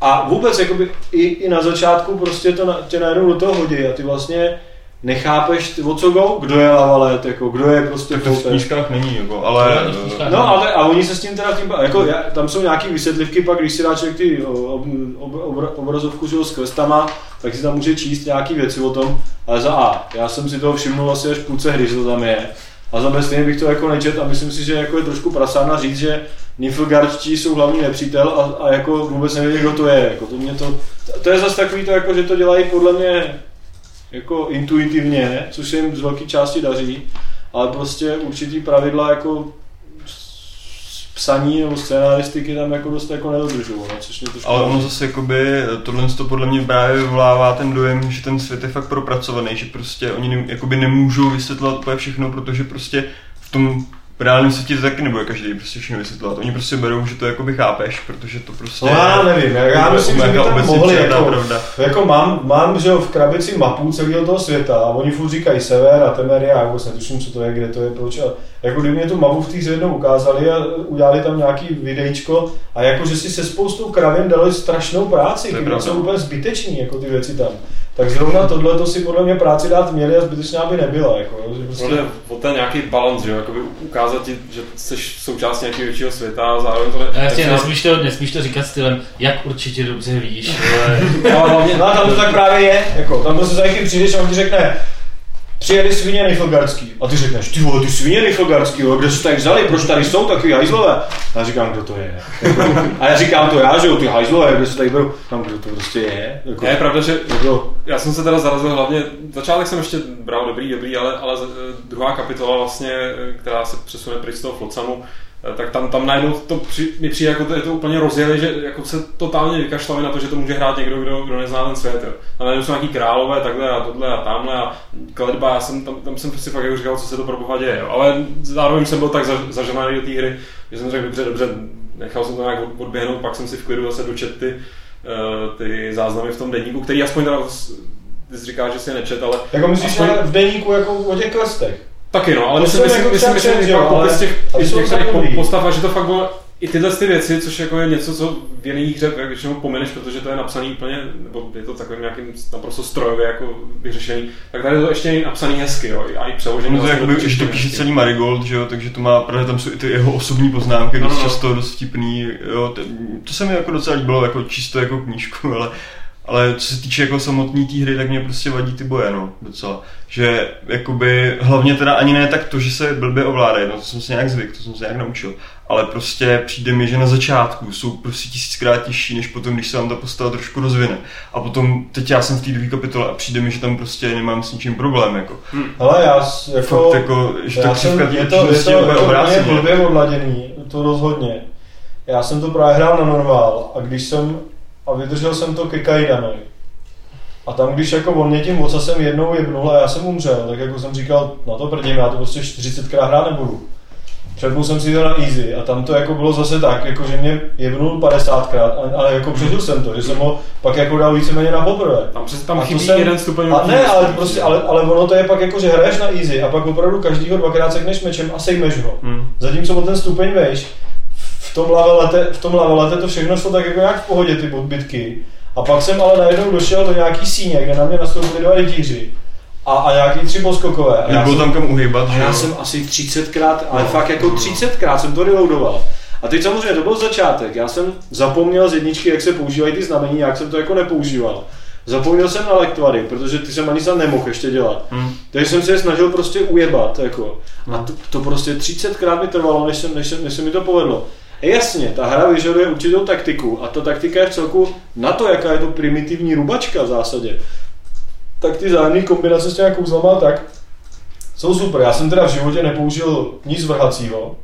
A: A vůbec jakoby i, i na začátku prostě to na, tě najednou do toho hodí a ty vlastně nechápeš, ty, o co go, kdo je Lavalet, jako, kdo je prostě
E: Tak to v knížkách není, jako, ale...
A: No ale a oni se s tím teda tím, jako já, tam jsou nějaký vysvětlivky, pak když si dá člověk ty ob, ob, ob, obrazovku s kvestama, tak si tam může číst nějaký věci o tom, ale za A, já jsem si toho všimnul asi až v půlce hry, že to tam je. A za B stejně bych to jako nečet a myslím si, že jako je trošku prasána říct, že Niflgaardští jsou hlavní nepřítel a, a jako vůbec nevím, kdo to je. Jako to, mě to, to je zase takový to, jako, že to dělají podle mě jako intuitivně, což se jim z velké části daří, ale prostě určitý pravidla jako psaní nebo scénaristiky tam jako dost jako nedodržují, no, což mě trošku...
E: Ale ono zase jakoby, tohle to podle mě právě vyvolává ten dojem, že ten svět je fakt propracovaný, že prostě oni ne, jakoby nemůžou vysvětlovat úplně všechno, protože prostě v tom reálném světě to taky nebude každý prostě všechno vysvětlovat. Oni prostě berou, že to jakoby chápeš, protože to prostě...
A: No já nevím, já, já myslím, že by tam mohli jako,
E: pravda.
A: jako mám, mám, že jo, v krabici mapu celého toho světa a oni furt říkají sever a Temeria, já vůbec netuším, co to je, kde to je, proč. A jako kdyby mě tu mapu v hře jednou ukázali a udělali tam nějaký videjčko a jako, že si se spoustou kravin dali strašnou práci,
E: To je
A: úplně zbytečný, jako ty věci tam. Tak zrovna tohle to si podle mě práci dát měli a zbytečná by nebyla. Jako, jo, že prostě...
B: Prostě... o ten nějaký balans, že jo, jakoby ukázat ti, že jsi součást nějakého většího světa a zároveň to ne...
D: A
B: se-
D: nesmíš to, nesmíš to říkat stylem, jak určitě dobře víš, ale
B: Ale hlavně,
A: No tam to tak právě je, jako, tam prostě za někým přijdeš a on ti řekne, přijeli svině Niflgarský. A ty řekneš, ty vole, ty svině Niflgarský, jo, kde se tady vzali, proč tady jsou takový hajzlové? A já říkám, kdo to je. A já říkám to já, že jo, ty hajzlové, kde se tady berou. Tam, kdo to prostě je. Jako,
B: je pravda, že
A: jako,
B: já jsem se teda zarazil hlavně, začátek jsem ještě bral dobrý, dobrý, ale, ale eh, druhá kapitola vlastně, eh, která se přesune pryč z toho Flotsamu, eh, tak tam, tam najednou to při, mi přijde, jako to, je to úplně rozjeli, že jako se totálně vykašlali na to, že to může hrát někdo, kdo, kdo nezná ten svět. Jo. A najednou jsou nějaký králové, takhle a tohle a tamhle a kledba, já jsem tam, tam jsem prostě fakt jako říkal, co se to pro boha děje. Jo. Ale zároveň jsem byl tak za, zaženaný do té hry, že jsem řekl, dobře, dobře, nechal jsem to nějak od- odběhnout, pak jsem si v klidu zase dočet ty, eh, ty záznamy v tom denníku, který aspoň teda ty jsi říkáš, že si je nečet, ale
A: jako myslíš
B: aspoň,
A: v deníku jako o těch questech.
B: Taky no, ale
A: To
B: myslím, myslím,
A: jako
B: myslím, myslím,
A: ale-
B: popis těch,
A: ale
B: těch,
A: jsou
B: těch, těch
A: dobrý.
B: postav a že to fakt bylo i tyhle ty věci, což jako je něco, co v jiných hře většinou pomeneš, protože to je napsaný úplně, nebo je to takovým nějakým naprosto strojově jako vyřešený, tak tady je to ještě napsaný hezky, jo, a i přeložený.
E: No to
B: do
E: že to píše celý Marigold, že jo, takže to má, právě tam jsou i ty jeho osobní poznámky,
B: No,
E: dost
B: no, no.
E: často dost vtipný, jo, to, to se mi jako docela líbilo, jako čisto jako knížku, ale, ale co se týče jako samotný té hry, tak mě prostě vadí ty boje, no, docela. Že jakoby, hlavně teda ani ne tak to, že se blbě ovládají, no to jsem se nějak zvyk, to jsem se nějak naučil, ale prostě přijde mi, že na začátku jsou prostě tisíckrát těžší, než potom, když se vám ta postava trošku rozvine. A potom, teď já jsem v té druhé kapitole a přijde mi, že tam prostě nemám s ničím problém, jako.
A: Hele, já s- jako...
E: Fakt jako, že
A: já jsem,
E: křivka
A: je to, je to, je to blbě odladěný, to rozhodně. Já jsem to právě hrál na normál a když jsem, a vydržel jsem to ke Kaidanovi. A tam, když jako on mě tím ocasem jednou jebnul a já jsem umřel, tak jako jsem říkal, na to prdím, já to prostě 40krát hrát nebudu. Přepnul jsem si to na easy a tam to jako bylo zase tak, jako že mě jebnul 50krát, a- ale jako přežil jsem to, že jsem ho pak jako dal víceméně na poprvé.
B: Tam, přes, tam
A: A
B: chybí
A: jsem-
B: jeden stupeň.
A: A ne, ale prostě, ale, ale ono to je pak jako, že hraješ na easy a pak opravdu každýho dvakrát sekneš mečem a sejmeš ho.
E: Hmm.
A: Zatímco o ten stupeň vejš, v tom lavelete, v tom lavelete to všechno šlo tak jako nějak v pohodě, ty bitky. A pak jsem ale najednou došel do nějaký síně, kde na mě nastoupili dva rytíři. A, a nějaký tři poskokové. A já
E: Nebylo
A: jsem-
E: tam kam uhýbat,
A: a já
E: jo?
A: jsem asi 30krát, ale
E: No.
A: fakt jako 30krát jsem to reloadoval. A teď samozřejmě to byl začátek. Já jsem zapomněl z jedničky, jak se používají ty znamení, jak jsem to jako nepoužíval. Zapomněl jsem na lektvary, protože ty jsem ani sám nemohl ještě dělat.
E: Hmm.
A: Takže jsem se je snažil prostě ujebat. Jako. A to, to prostě 30krát mi trvalo, než, jsem, než, jsem, než se mi to povedlo. Jasně, ta hra vyžaduje určitou taktiku a ta taktika je v celku na to, jaká je to primitivní rubačka v zásadě. Tak ty zájemné kombinace s těmi kouzlama tak jsou super. Já jsem teda v životě nepoužil nic vrhacího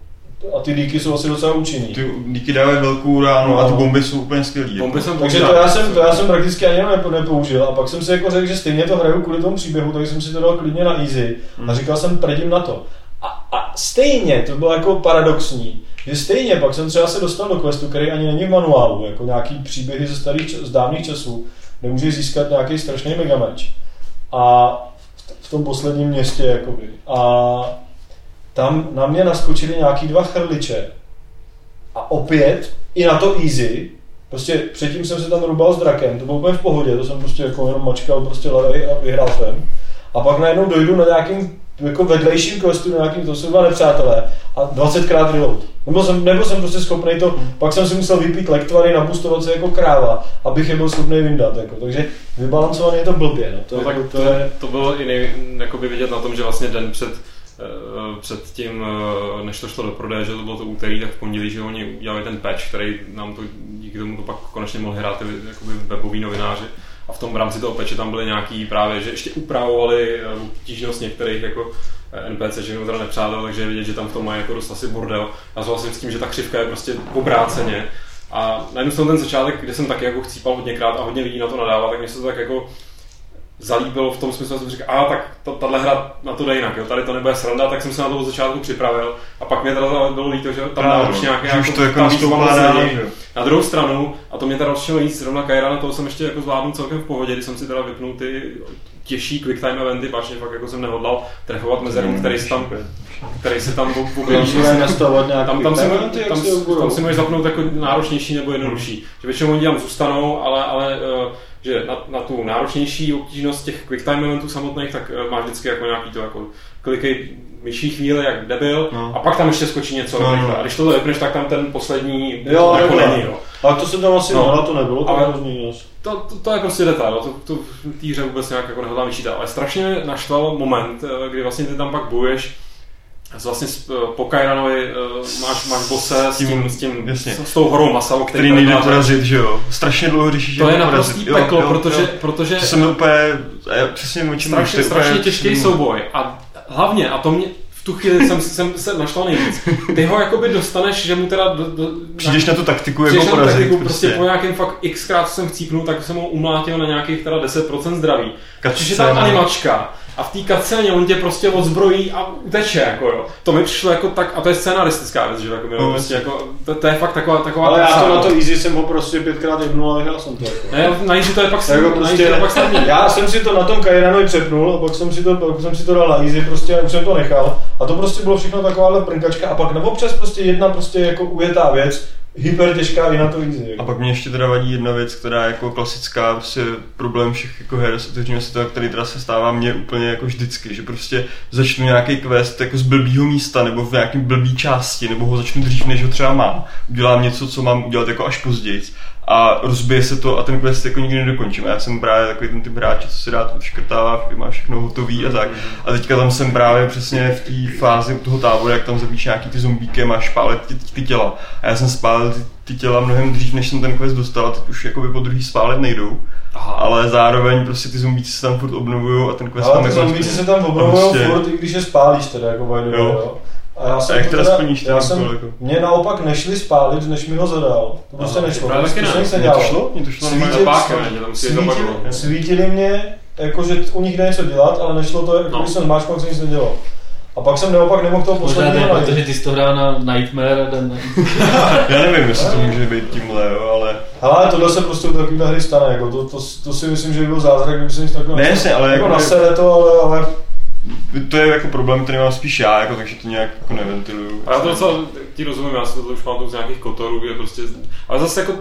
A: a ty díky jsou asi docela účinný.
E: Ty díky dávají velkou ránu a ty bomby jsou úplně skvělý.
B: Bomby
E: jako.
B: jsem
A: Takže to já jsem, to já jsem prakticky ani jenom nepo- nepoužil a pak jsem si jako řekl, že stejně to hraju kvůli tomu příběhu, takže jsem si to dal klidně na easy a říkal jsem prdím na to. A, a stejně, to bylo jako paradoxní, že stejně pak jsem třeba se dostal do questu, který ani není v manuálu, jako nějaký příběhy ze starých, z dávných časů, nemůžeš získat nějaký strašný megameč. A v tom posledním městě, jakoby. A tam na mě naskočili nějaký dva chrliče. A opět, i na to easy, prostě předtím jsem se tam rubal s drakem, to bylo úplně v pohodě, to jsem prostě jako jenom mačkal prostě levej a vyhrál jsem. A pak najednou dojdu na nějakým jako vedlejším questu, na nějakým, to jsou dva nepřátelé a 20krát reload. Nebyl jsem, nebyl jsem prostě schopný to, pak jsem si musel vypít lektvary, nabustovat se jako kráva, abych je byl schopný vyndat. Jako. Takže vybalancovaný je to blbě. No. To,
B: No tak
A: jako,
B: to,
A: to je,
B: to bylo i nej, jakoby vidět na tom, že vlastně den před, eh, před tím, eh, než to šlo do prodeje, že to bylo to úterý, tak v pondělí, že oni udělali ten patch, který nám to díky tomu to pak konečně mohli hrát ty jakoby weboví novináři. A v tom rámci toho patche tam byly nějaký právě, že ještě upravovali eh, obtížnost některých jako eh, NPC, že teda nepřátel, takže je vidět, že tam v tom mají jako dost asi bordel. Já souhlasím s tím, že ta křivka je prostě obráceně. A na jednu stranu ten začátek, kde jsem taky jako chcípal hodněkrát a hodně lidí na to nadává, tak mě se to tak jako zalíbilo v tom smyslu, že jsem říkal, a tak to, tahle hra na to jde jinak, jo, tady to nebude sranda, tak jsem se na to od začátku připravil a pak mě teda bylo líto, že tam dál
E: no.
B: už nějaké
E: už to jako.
B: Na druhou stranu, a to mě teda rozčilo víc, zrovna Kajrana, toho jsem ještě jako zvládnul celkem v pohodě, když jsem si teda vypnul ty těžší quick time eventy, pač fakt jako jsem nehodlal trefovat mezerům, který se tam, který se tam
A: nějaký
B: Tam, tam, si, tam, tam si můžeš zapnout jako náročnější nebo jednodušší. Že většinou oni tam zůstanou, ale, ale eh, že na, na, tu náročnější obtížnost těch quick time eventů samotných, tak eh, máš vždycky jako nějaký to jako klikej myší chvíli, jak debil,
E: No.
B: a pak tam ještě skočí něco.
E: No,
B: No,
E: no.
B: A když tohle vypneš, tak tam ten poslední
A: Jo,
B: jako není. Jo.
A: Ale to se tam asi
B: No.
A: no. to nebylo, to
B: Ale-
A: no.
B: To, to, to, je prostě detail, to, to v té hře vůbec nějak jako nehodlám vyčítat, ale strašně mě naštval moment, eh, kdy vlastně ty tam pak bojuješ vlastně s, eh, po Kairanovi eh, máš, máš bose s tím, s, tím
E: jasně.
B: s, s tou horou Masavou, který,
E: Který nejde porazit, že jo. Strašně dlouho řešíš,
B: To je naprostý
E: porazit.
B: peklo, protože, protože
E: To jsem úplně, já přesně o čem
B: strašně,
E: mluvíš, to je
B: strašně
E: úplně-
B: těžký souboj a hlavně, a to mě v tu chvíli jsem, jsem se našla nejvíc, ty ho jakoby dostaneš, že mu teda do, do,
E: Přijdeš na tu taktiku, jak
B: Přijdeš
E: ho
B: na
E: porazit.
B: taktiku, prostě po nějakém fakt xkrát jsem chcípnul, tak jsem ho umlátil na nějakých teda 10% zdraví. Čiže tam
E: Cutscéna.
B: animačka a v té kacéně on tě prostě odzbrojí a uteče, jako jo. To mi přišlo jako tak, a to je scenaristická věc, že jako,
E: No,
B: prostě jako, to, to, je fakt taková, taková
A: Ale já to na
B: no.
A: to easy jsem ho prostě pětkrát jednul a vyhrál jsem to. Jako.
B: Ne, na easy to je pak
A: Jako
B: na easy to je pak snadný.
A: já jsem si to na tom Kairanovi přepnul a pak jsem si to, pak jsem si to dal na easy prostě a už jsem to nechal. A to prostě bylo všechno takováhle prnkačka a pak na občas prostě jedna prostě jako ujetá věc, hyper těžká i na to.
E: A
A: Jako.
E: pak mě ještě teda vadí jedna věc, která je jako klasická prostě problém všech jako her s otevřením světa, který teda se stává mně úplně jako vždycky, že prostě začnu nějaký quest jako z blbýho místa nebo v nějakém blbý části, nebo ho začnu dřív, než ho třeba mám. Udělám něco, co mám udělat jako až později. A rozbije se to a ten quest jako nikdy nedokončím. A já jsem právě takový ten typ hráče, co si dá to škrtává, má všechno hotový a tak. A teďka tam jsem právě přesně v té fázi u toho tábora, jak tam zabíš nějaký ty zombíky a máš ty, ty, těla. A já jsem spálil ty, ty těla mnohem dřív, než jsem ten quest dostal a teď už jakoby po druhý spálit nejdou. Aha. Ale zároveň prostě ty zombíci se tam furt obnovují a ten quest
A: Ale
E: tam
A: ty zombíci se tam obnovují
E: prostě-
A: furt, i když je spálíš teda, jako by
E: Jo.
A: jo. A já jsem
E: jak
A: to
E: teda splníš
A: já jsem,
E: jako?
A: mě naopak nešli spálit, než mi ho zadal. To prostě nešlo.
B: právě
A: Prostě
B: taky
A: to
B: ne.
E: Mně
A: nedělalo.
E: to šlo, mně to šlo
A: Svítili-.
B: Na že tam si
A: Svítili,
B: zabaglo.
A: svítili mě, jako že u nich jde něco dělat, ale nešlo to, jako
B: No.
A: když jsem tak se nic nedělo. A pak jsem naopak nemohl toho
D: Možná ne,
A: posledního
D: protože ty jsi to hrál na Nightmare a ten...
E: Já nevím, jestli to může být tímhle, jo, ale...
A: Ale tohle se prostě u takovéhle hry stane, jako to, to, to, si myslím, že by byl zázrak, kdyby se nic takového
E: Ne, ale
A: jako
E: jako-
A: nasere to, ale, ale
E: To je jako problém, který mám spíš já, jako, takže to nějak jako neventiluju.
B: A já to docela ti rozumím, já si to už pamatuju z nějakých kotorů, kde prostě, ale zase jako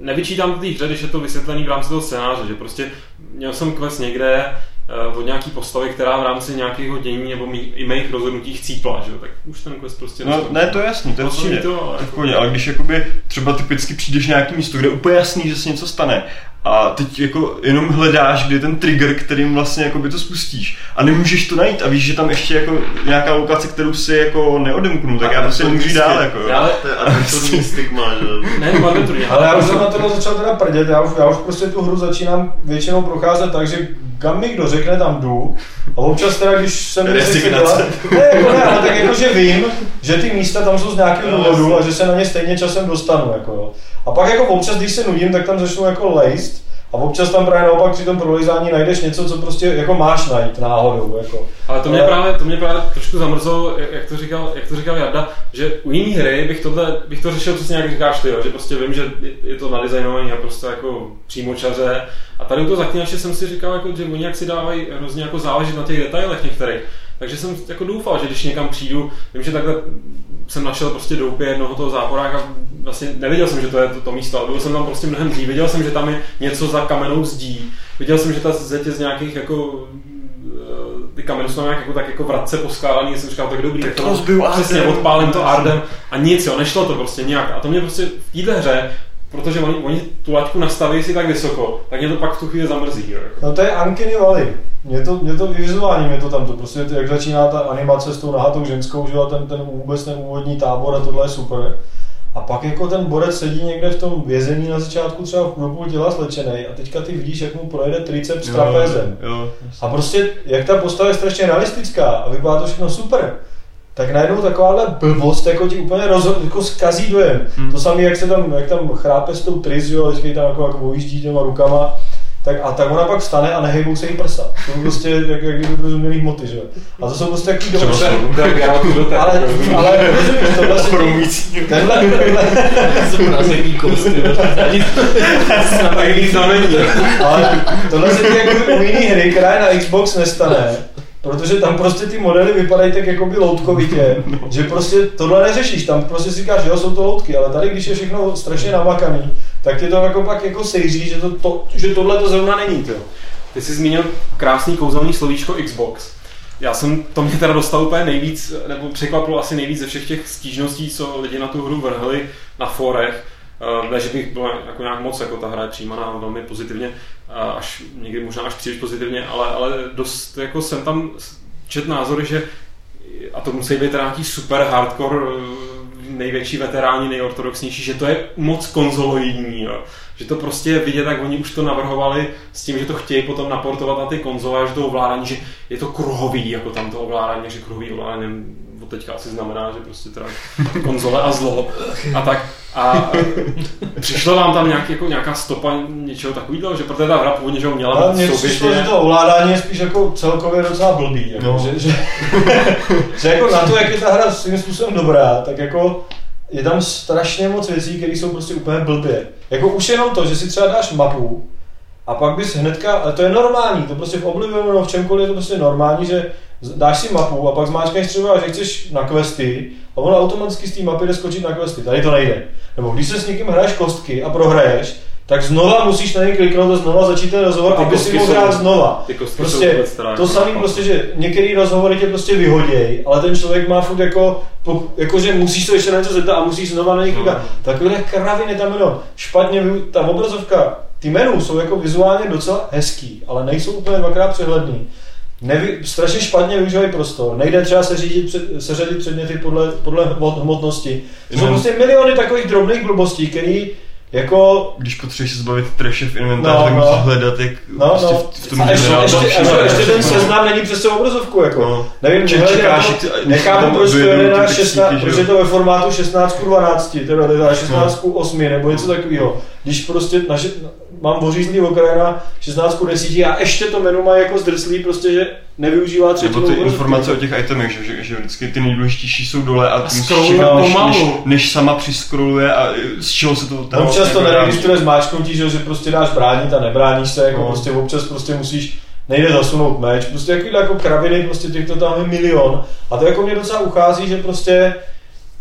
B: nevyčítám té hře, když je to vysvětlený v rámci toho scénáře, že prostě měl jsem quest někde eh, od nějaký postavy, která v rámci nějakého dění nebo mý, i mých rozhodnutí chcípla, že jo, tak už ten quest prostě
E: No, ne, to je jasný, to je
B: Prostě to, ale
E: je
B: jako-
E: ale když jakoby třeba typicky přijdeš na nějaký místo, kde je úplně jasný, že se něco stane, a teď jako jenom hledáš, kde je ten trigger, kterým vlastně jako by to spustíš. A nemůžeš to najít a víš, že tam ještě jako nějaká lokace, kterou si jako neodemknu, tak já prostě nemůžu jít dál. Jako, jo.
B: Ale-
C: To je stigma, že?
B: Ne,
A: Ale já už jsem na tohle začal teda prdět, já už, já už prostě tu hru začínám většinou procházet tak, že kam mi kdo řekne, tam jdu. A občas teda, když jsem dělat, ne, jako ne, ale tak jako, že vím, že ty místa tam jsou z nějakého
C: Jo,
A: důvodu a že se na ně stejně časem dostanu, jako jo. A pak jako občas, když se nudím, tak tam začnu jako lejst a občas tam právě naopak při tom prolejzání najdeš něco, co prostě jako máš najít náhodou, jako.
B: Ale to mě,
A: Ale-
B: právě, to mě právě trošku zamrzlo, jak- to říkal, jak to říkal Jarda, že u jiný hry bych, tohle, bych to řešil přesně jak říkáš ty, jo, že prostě vím, že je- to nadizajnovaný a prostě jako přímočaře. A tady u toho zaklínače jsem si říkal, jako, že oni jak si dávají hrozně jako záležet na těch detailech některých. Takže jsem jako doufal, že když někam přijdu, vím, že takhle jsem našel prostě doupě jednoho toho záporáka, vlastně nevěděl jsem, že to je to, to místo, ale byl jsem tam prostě mnohem dřív, věděl jsem, že tam je něco za kamenou zdí, viděl jsem, že ta zeď je z nějakých jako eh, ty kameny jsou nějak jako, tak jako vratce poskálený, jsem říkal, tak dobrý, tak to
E: rozbiju
B: přesně odpálím to Ardem a nic, jo, nešlo to prostě nějak. A to mě prostě v této hře, protože oni, oni tu laťku nastaví si tak vysoko, tak mě to pak v tu chvíli zamrzí. Jo, jako.
A: No to je Uncanny Valley. Mě to, mě to i vizuálně mě to tam to prostě, jak začíná ta animace s tou nahatou ženskou, že ten, ten vůbec ten úvodní tábor a tohle je super. A pak jako ten borec sedí někde v tom vězení na začátku třeba v půl těla slečený a teďka ty vidíš, jak mu projede triceps
E: Jo,
A: trapézem.
E: Jo,
A: A prostě, jak ta postava je strašně realistická a vypadá to všechno super, tak najednou takováhle blbost jako ti úplně roz, jako zkazí dojem. Hmm. To samé, jak se tam, jak tam chrápe s tou triz, jo, vždycky ji tam jako, jako vojíždí těma rukama, tak, a tak ona pak vstane a nehejbou se jí prsa. To je prostě jak, jak kdyby umělý hmoty, že jo. A to jsou prostě takový dobře.
E: jsou.
A: Ale, ale rozumíš, tohle se
E: Promluvící.
A: tenhle, tenhle,
D: Zmrazený kost, ty vole. Ani-
B: Tak nic tam není.
A: ale tohle se ti jako u jiný hry, která je na Xbox, nestane. Protože tam prostě ty modely vypadají tak jakoby loutkovitě, že prostě tohle neřešíš, tam prostě si říkáš, jo, jsou to loutky, ale tady, když je všechno strašně namakaný, tak ti to jako pak jako sejří, že, to, to, že tohle to zrovna není, to.
B: Ty jsi zmínil krásný kouzelný slovíčko Xbox. Já jsem, to mě teda dostal úplně nejvíc, nebo překvapilo asi nejvíc ze všech těch stížností, co lidi na tu hru vrhli na forech. Eh, Ne, že bych byl jako nějak moc, jako ta hra je přijímaná velmi pozitivně, až někdy možná až příliš pozitivně, ale, ale dost jako jsem tam čet názory, že a to musí být nějaký super hardcore, eh, největší veteráni, nejortodoxnější, že to je moc konzoloidní, jo. že to prostě vidět, jak oni už to navrhovali s tím, že to chtějí potom naportovat na ty konzole, a že to ovládání, že je to kruhový, jako tam to ovládání, že kruhový ovládání od teďka asi znamená, že prostě teda konzole a zlo a tak. A přišlo vám tam nějaký, jako nějaká stopa něčeho takového, že protože ta hra původně že ho měla
A: Ale mně přišlo, že to ovládání je spíš jako celkově docela blbý, jako,
E: No.
A: že, že, že, jako na to, jak je ta hra svým způsobem dobrá, tak jako je tam strašně moc věcí, které jsou prostě úplně blbě. Jako už jenom to, že si třeba dáš mapu a pak bys hnedka, ale to je normální, to prostě v Oblivionu, no v čemkoliv je to prostě normální, že dáš si mapu a pak zmáčkneš třeba, že chceš na questy a ono automaticky z té mapy jde skočit na questy. Tady to nejde. Nebo když se s někým hraješ kostky a prohraješ, tak znova musíš na něj kliknout a znova začít ten rozhovor, aby si mohl
B: jsou-
A: hrát znova.
B: Ty kostky jsou
A: Prostě
B: teda
A: to samý
B: chápu.
A: prostě, že některý rozhovory tě prostě vyhoděj, ale ten člověk má furt jako, jako že musíš to ještě na něco zeptat a musíš znova na něj klikat.
B: No.
A: Takhle kraviny tam jenom. Špatně, ta obrazovka, ty menu jsou jako vizuálně docela hezký, ale nejsou úplně dvakrát přehledný. Nevy, strašně špatně využívají prostor. Nejde třeba seřídit, před, seřadit předměty podle, podle hmot- hmotnosti. To jsou
E: No.
A: prostě miliony takových drobných blbostí, který jako
E: Když potřebuješ se zbavit treše v inventáři,
A: No,
E: tak
A: no.
E: musíš hledat, jak
A: No,
E: prostě
A: no.
E: v, v tom
A: a ještě, ještě,
E: všude.
A: ještě, ještě ten
E: No.
A: seznam není přes celou obrazovku, jako.
E: No.
A: Nevím,
E: Če- čekáš,
A: na to, nechápu, proč to jede
E: ty
A: na
E: textíky,
A: 16,
E: že
A: proč je to ve formátu 16 k 12, teda, teda 16 k 8, nebo něco takového. Když prostě naše, mám ořízlý okraj na 16 k 10 a ještě to menu má jako zdrslý, prostě, že nevyužívá třetinu
E: Nebo ty informace o těch itemech, že, že, že vždycky ty nejdůležitější jsou dole a ty musíš
B: scrolluje
E: čekat, než, než, než, sama přiskroluje a z čeho se to
A: No, občas to neregistruje zmáčknutí, že, že prostě dáš bránit a nebráníš se, jako
E: No.
A: prostě občas prostě musíš nejde zasunout meč, prostě takovýhle jako kraviny, prostě těchto tam je milion. A to jako mě docela uchází, že prostě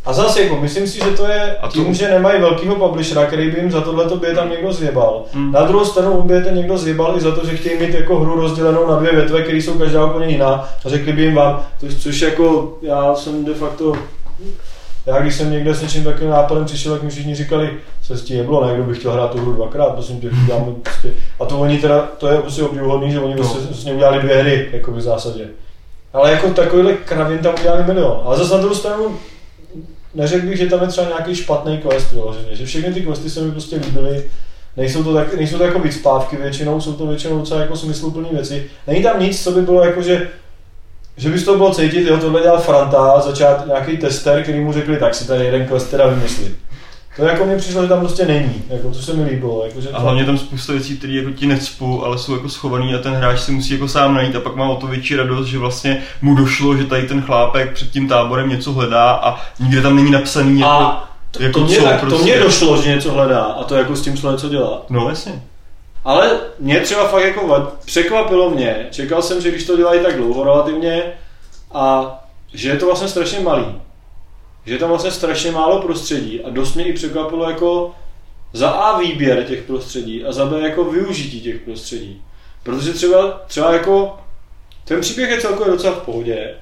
A: a zase jako, myslím si, že to je
E: A to-
A: tím, že nemají velkýho publishera, který by jim za tohle by je tam někdo zjebal.
E: Hmm.
A: Na druhou stranu by je ten někdo zjebal i za to, že chtějí mít jako hru rozdělenou na dvě větve, které jsou každá úplně jiná a řekli by jim vám, to, což jako já jsem de facto já když jsem někde s něčím takovým nápadem přišel, tak mi všichni říkali, se s tím nebylo, ne, kdo by chtěl hrát tu hru dvakrát, prosím tě, děláme prostě. A to oni teda, to je prostě obdivuhodný, že oni
E: No.
A: vlastně, vlastně udělali dvě hry, jako v zásadě. Ale jako takovýhle kravin tam udělali milion. Ale zase na druhou stranu, neřekl bych, že tam je třeba nějaký špatný quest vyloženě, že všechny ty questy se mi prostě líbily, nejsou to, tak, nejsou to jako vycpávky většinou, jsou to většinou docela jako smysluplné věci. Není tam nic, co by bylo jako, že že bys to bylo cítit, jo, tohle dělal Franta, začát nějaký tester, který mu řekli, tak si tady jeden quest teda vymysli. To jako mně přišlo, že tam prostě není, jako, co se mi líbilo. Jako, že
E: A hlavně tam spousta věcí, které jako ti necpou, ale jsou jako schovaný a ten hráč si musí jako sám najít a pak má o to větší radost, že vlastně mu došlo, že tady ten chlápek před tím táborem něco hledá a nikde tam není napsaný jako,
A: A to,
E: jako
A: to, mě,
E: co,
A: tak,
E: prostě.
A: to mě došlo, že něco hledá a to jako s tím šlo něco dělat.
E: No jasně.
A: Ale mě třeba fakt jako vad- překvapilo mě, čekal jsem, že když to dělají tak dlouho relativně a že je to vlastně strašně malý. Že je tam vlastně strašně málo prostředí a dost mě i překvapilo jako za A výběr těch prostředí a za B jako využití těch prostředí. Protože třeba, třeba jako ten příběh je celkově docela v pohodě,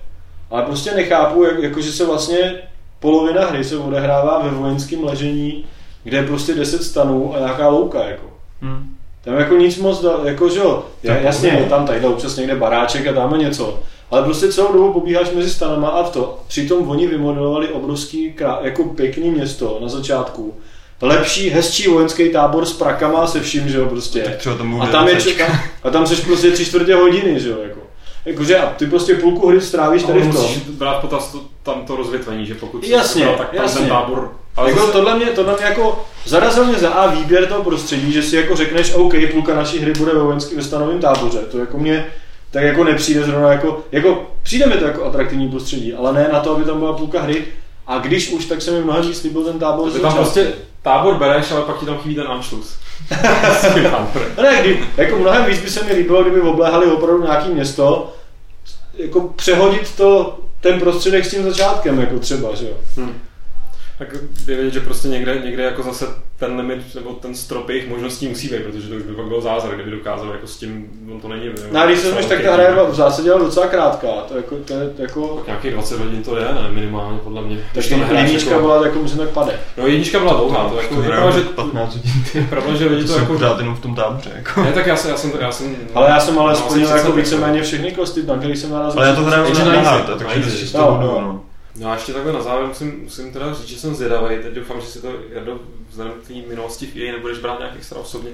A: ale prostě nechápu, jak, jako že se vlastně polovina hry se odehrává ve vojenském ležení, kde je prostě 10 stanů a nějaká louka jako.
E: Hm.
A: Tam jako nic moc, jako že jo, jasně, je tam tadyhle občas někde baráček a dáme něco. Ale prostě celou dobu pobíháš mezi stanama a v to. Přitom oni vymodelovali obrovský, krá- jako pěkný město na začátku. Lepší, hezčí vojenský tábor s prakama a se vším, že jo, prostě.
E: Tak třeba tam
A: A tam je čeká, a tam seš prostě tři čtvrtě hodiny, že jo, jako. Jakože a ty prostě půlku hry strávíš tady v tom.
B: musíš brát potaz to, tam to rozvětvení, že pokud jsi
A: Jasně,
B: vybral, tak tam
A: jasně.
B: ten tábor...
A: Ale jako
B: zase-
A: tohle, mě, tohle mě jako zarazil mě za A výběr toho prostředí, že si jako řekneš, OK, půlka naší hry bude ve vojenský ve stanovém táboře. To jako mě tak jako nepřijde zrovna jako, jako přijde mi to jako atraktivní prostředí, ale ne na to, aby tam byla půlka hry. A když už, tak se mi mnohem víc líbil ten tábor.
B: Ty tam prostě tábor bereš, ale pak ti tam chybí ten Anschluss.
A: No ne, kdy, jako mnohem víc by se mi líbilo, kdyby obléhali opravdu nějaký město, jako přehodit to, ten prostředek s tím začátkem, jako třeba, že jo.
B: Hm. Tak je vidět, že prostě někde, někde jako zase ten limit nebo ten strop jejich možností musí být, protože to už by pak byl zázrak, kdyby dokázal jako s tím, no to není.
A: No a když se tak ta hra je v zásadě ale docela krátká, to jako, to je jako,
B: Nějakých 20 hodin to je, ne, minimálně podle mě.
A: Tak
B: nehráš
A: jednička
B: jako-
A: byla jako myslím tak pade.
B: No jednička byla dlouhá, to jako
E: To
B: je
E: hraju
B: pravda, že,
E: 15 hodin. ty.
B: pravda, že lidi
E: To
B: jako...
E: pořád jenom v tom táboře. Jako.
B: Ne, tak já jsem, já jsem, já jsem
A: Ale já jsem ale
B: no,
A: splnil jako víceméně všechny questy, na který jsem narazil.
E: Ale já to hraju na, hard, takže to no.
B: No a ještě takhle na závěr musím, musím teda říct, že jsem zvědavý, teď doufám, že si to Jardo, vzhledem k tvý minulosti v EA nebudeš brát nějak extra osobně.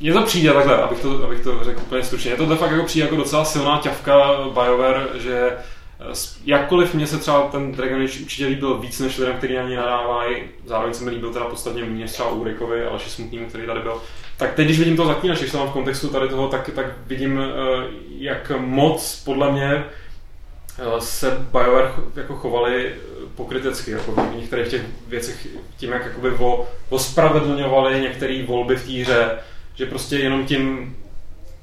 B: Mně to přijde takhle, abych to, abych to řekl úplně stručně. Je to fakt jako přijde jako docela silná ťavka BioWare, že eh, jakkoliv mě se třeba ten Dragon Age určitě líbil víc než lidem, kteří na něj nadávají, zároveň se mi líbil teda podstatně méně třeba Ulrikovi, ale Smutným, který tady byl. Tak teď, když vidím to zaklínač, když to mám v kontextu tady toho, tak, tak vidím, eh, jak moc podle mě se BioWare jako chovali eh, pokrytecky, jako v některých těch věcech, tím, jak jakoby vo, ospravedlňovali některé volby v té hře, že prostě jenom tím,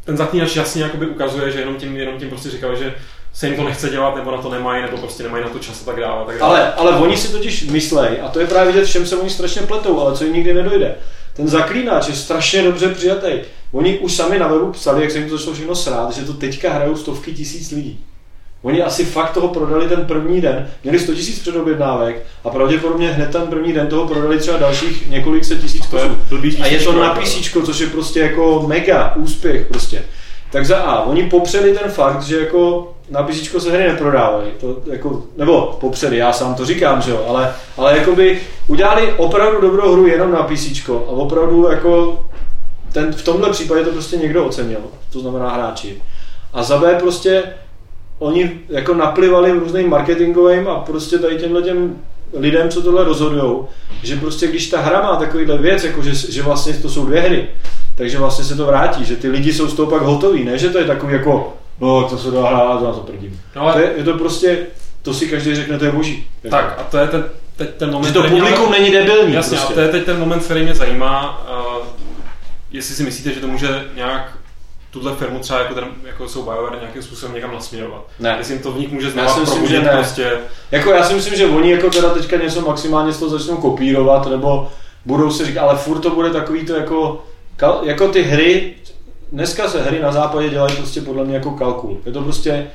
B: ten zaklínač jasně jakoby ukazuje, že jenom tím, jenom tím prostě říkali, že se jim to nechce dělat, nebo na to nemají, nebo prostě nemají na to čas a tak dále. Tak dále.
A: Ale, ale oni si totiž myslej, a to je právě vidět, v čem se oni strašně pletou, ale co jim nikdy nedojde. ten zaklínač je strašně dobře přijatý. Oni už sami na webu psali, jak se jim to začalo všechno srát, že to teďka hrajou stovky tisíc lidí. Oni asi fakt toho prodali ten první den, měli 100 tisíc předobjednávek a pravděpodobně hned ten první den toho prodali třeba dalších několik set tisíc kusů. A je to na
B: jako.
A: PC, což je prostě jako mega úspěch prostě. Tak za A, oni popřeli ten fakt, že jako na PC se hry neprodávají, to jako, nebo popřeli, já sám to říkám, že jo, ale, ale jakoby udělali opravdu dobrou hru jenom na PC a opravdu jako ten, v tomhle případě to prostě někdo ocenil, to znamená hráči. A za B prostě oni jako naplivali různým marketingovým a prostě tady těmhle těm lidem, co tohle rozhodujou, že prostě když ta hra má takovýhle věc, jako že, že vlastně to jsou dvě hry, takže vlastně se to vrátí, že ty lidi jsou z toho pak hotoví, ne, že to je takový jako, no to se dá hrát, to prdím.
B: No, ale-
A: To je, je, to prostě, to si každý řekne, to je boží. Jako.
B: Tak a to je ten, teď ten moment,
A: že to publikum
B: ale-
A: není debilní.
B: Jasně,
A: prostě.
B: a to je teď ten moment, který mě zajímá, uh, jestli si myslíte, že to může nějak tuhle firmu třeba jako, ten, jako jsou BioWare nějakým způsobem někam nasměrovat.
A: Ne.
B: Jestli jim to v nich může
A: Já
B: znova
A: si myslím, že ne.
B: prostě.
A: Jako já si myslím, že oni jako teda teďka něco maximálně z toho začnou kopírovat, nebo budou si říkat, ale furt to bude takový to jako, jako ty hry, dneska se hry na západě dělají prostě podle mě jako kalkul. Je to prostě,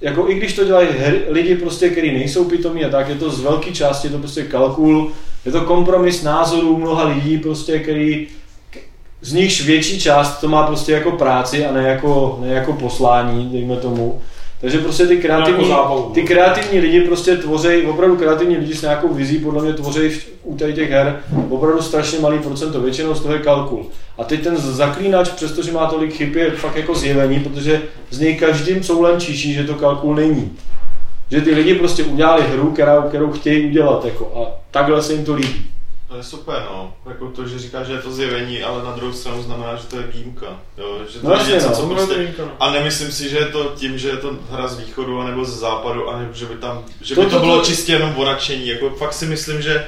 A: jako i když to dělají hry, lidi prostě, kteří nejsou pitomí a tak, je to z velké části je to prostě kalkul, je to kompromis názorů mnoha lidí prostě, který z nichž větší část to má prostě jako práci a ne jako, ne jako poslání, dejme tomu. Takže prostě ty kreativní, ty kreativní lidi prostě tvoří, opravdu kreativní lidi s nějakou vizí podle mě tvoří u tady těch her opravdu strašně malý procento, většinou z toho je kalkul. A teď ten zaklínač, přestože má tolik chyb, je fakt jako zjevení, protože z něj každým coulem čiší, že to kalkul není. Že ty lidi prostě udělali hru, kterou, kterou chtějí udělat jako, a takhle se jim to líbí.
C: To je super, no. Jako to, že říká, že je to zjevení, ale na druhou stranu znamená, že to je výjimka. Jo? Že to
A: No
C: je něco,
A: no.
C: co prostě...
B: výjimka, no.
C: A nemyslím si, že je to tím, že je to hra z východu anebo ze západu, a že by tam, že
A: To-
C: by to,
A: to-
C: bylo
A: to-
C: čistě jenom o nadšení. Jako fakt si myslím, že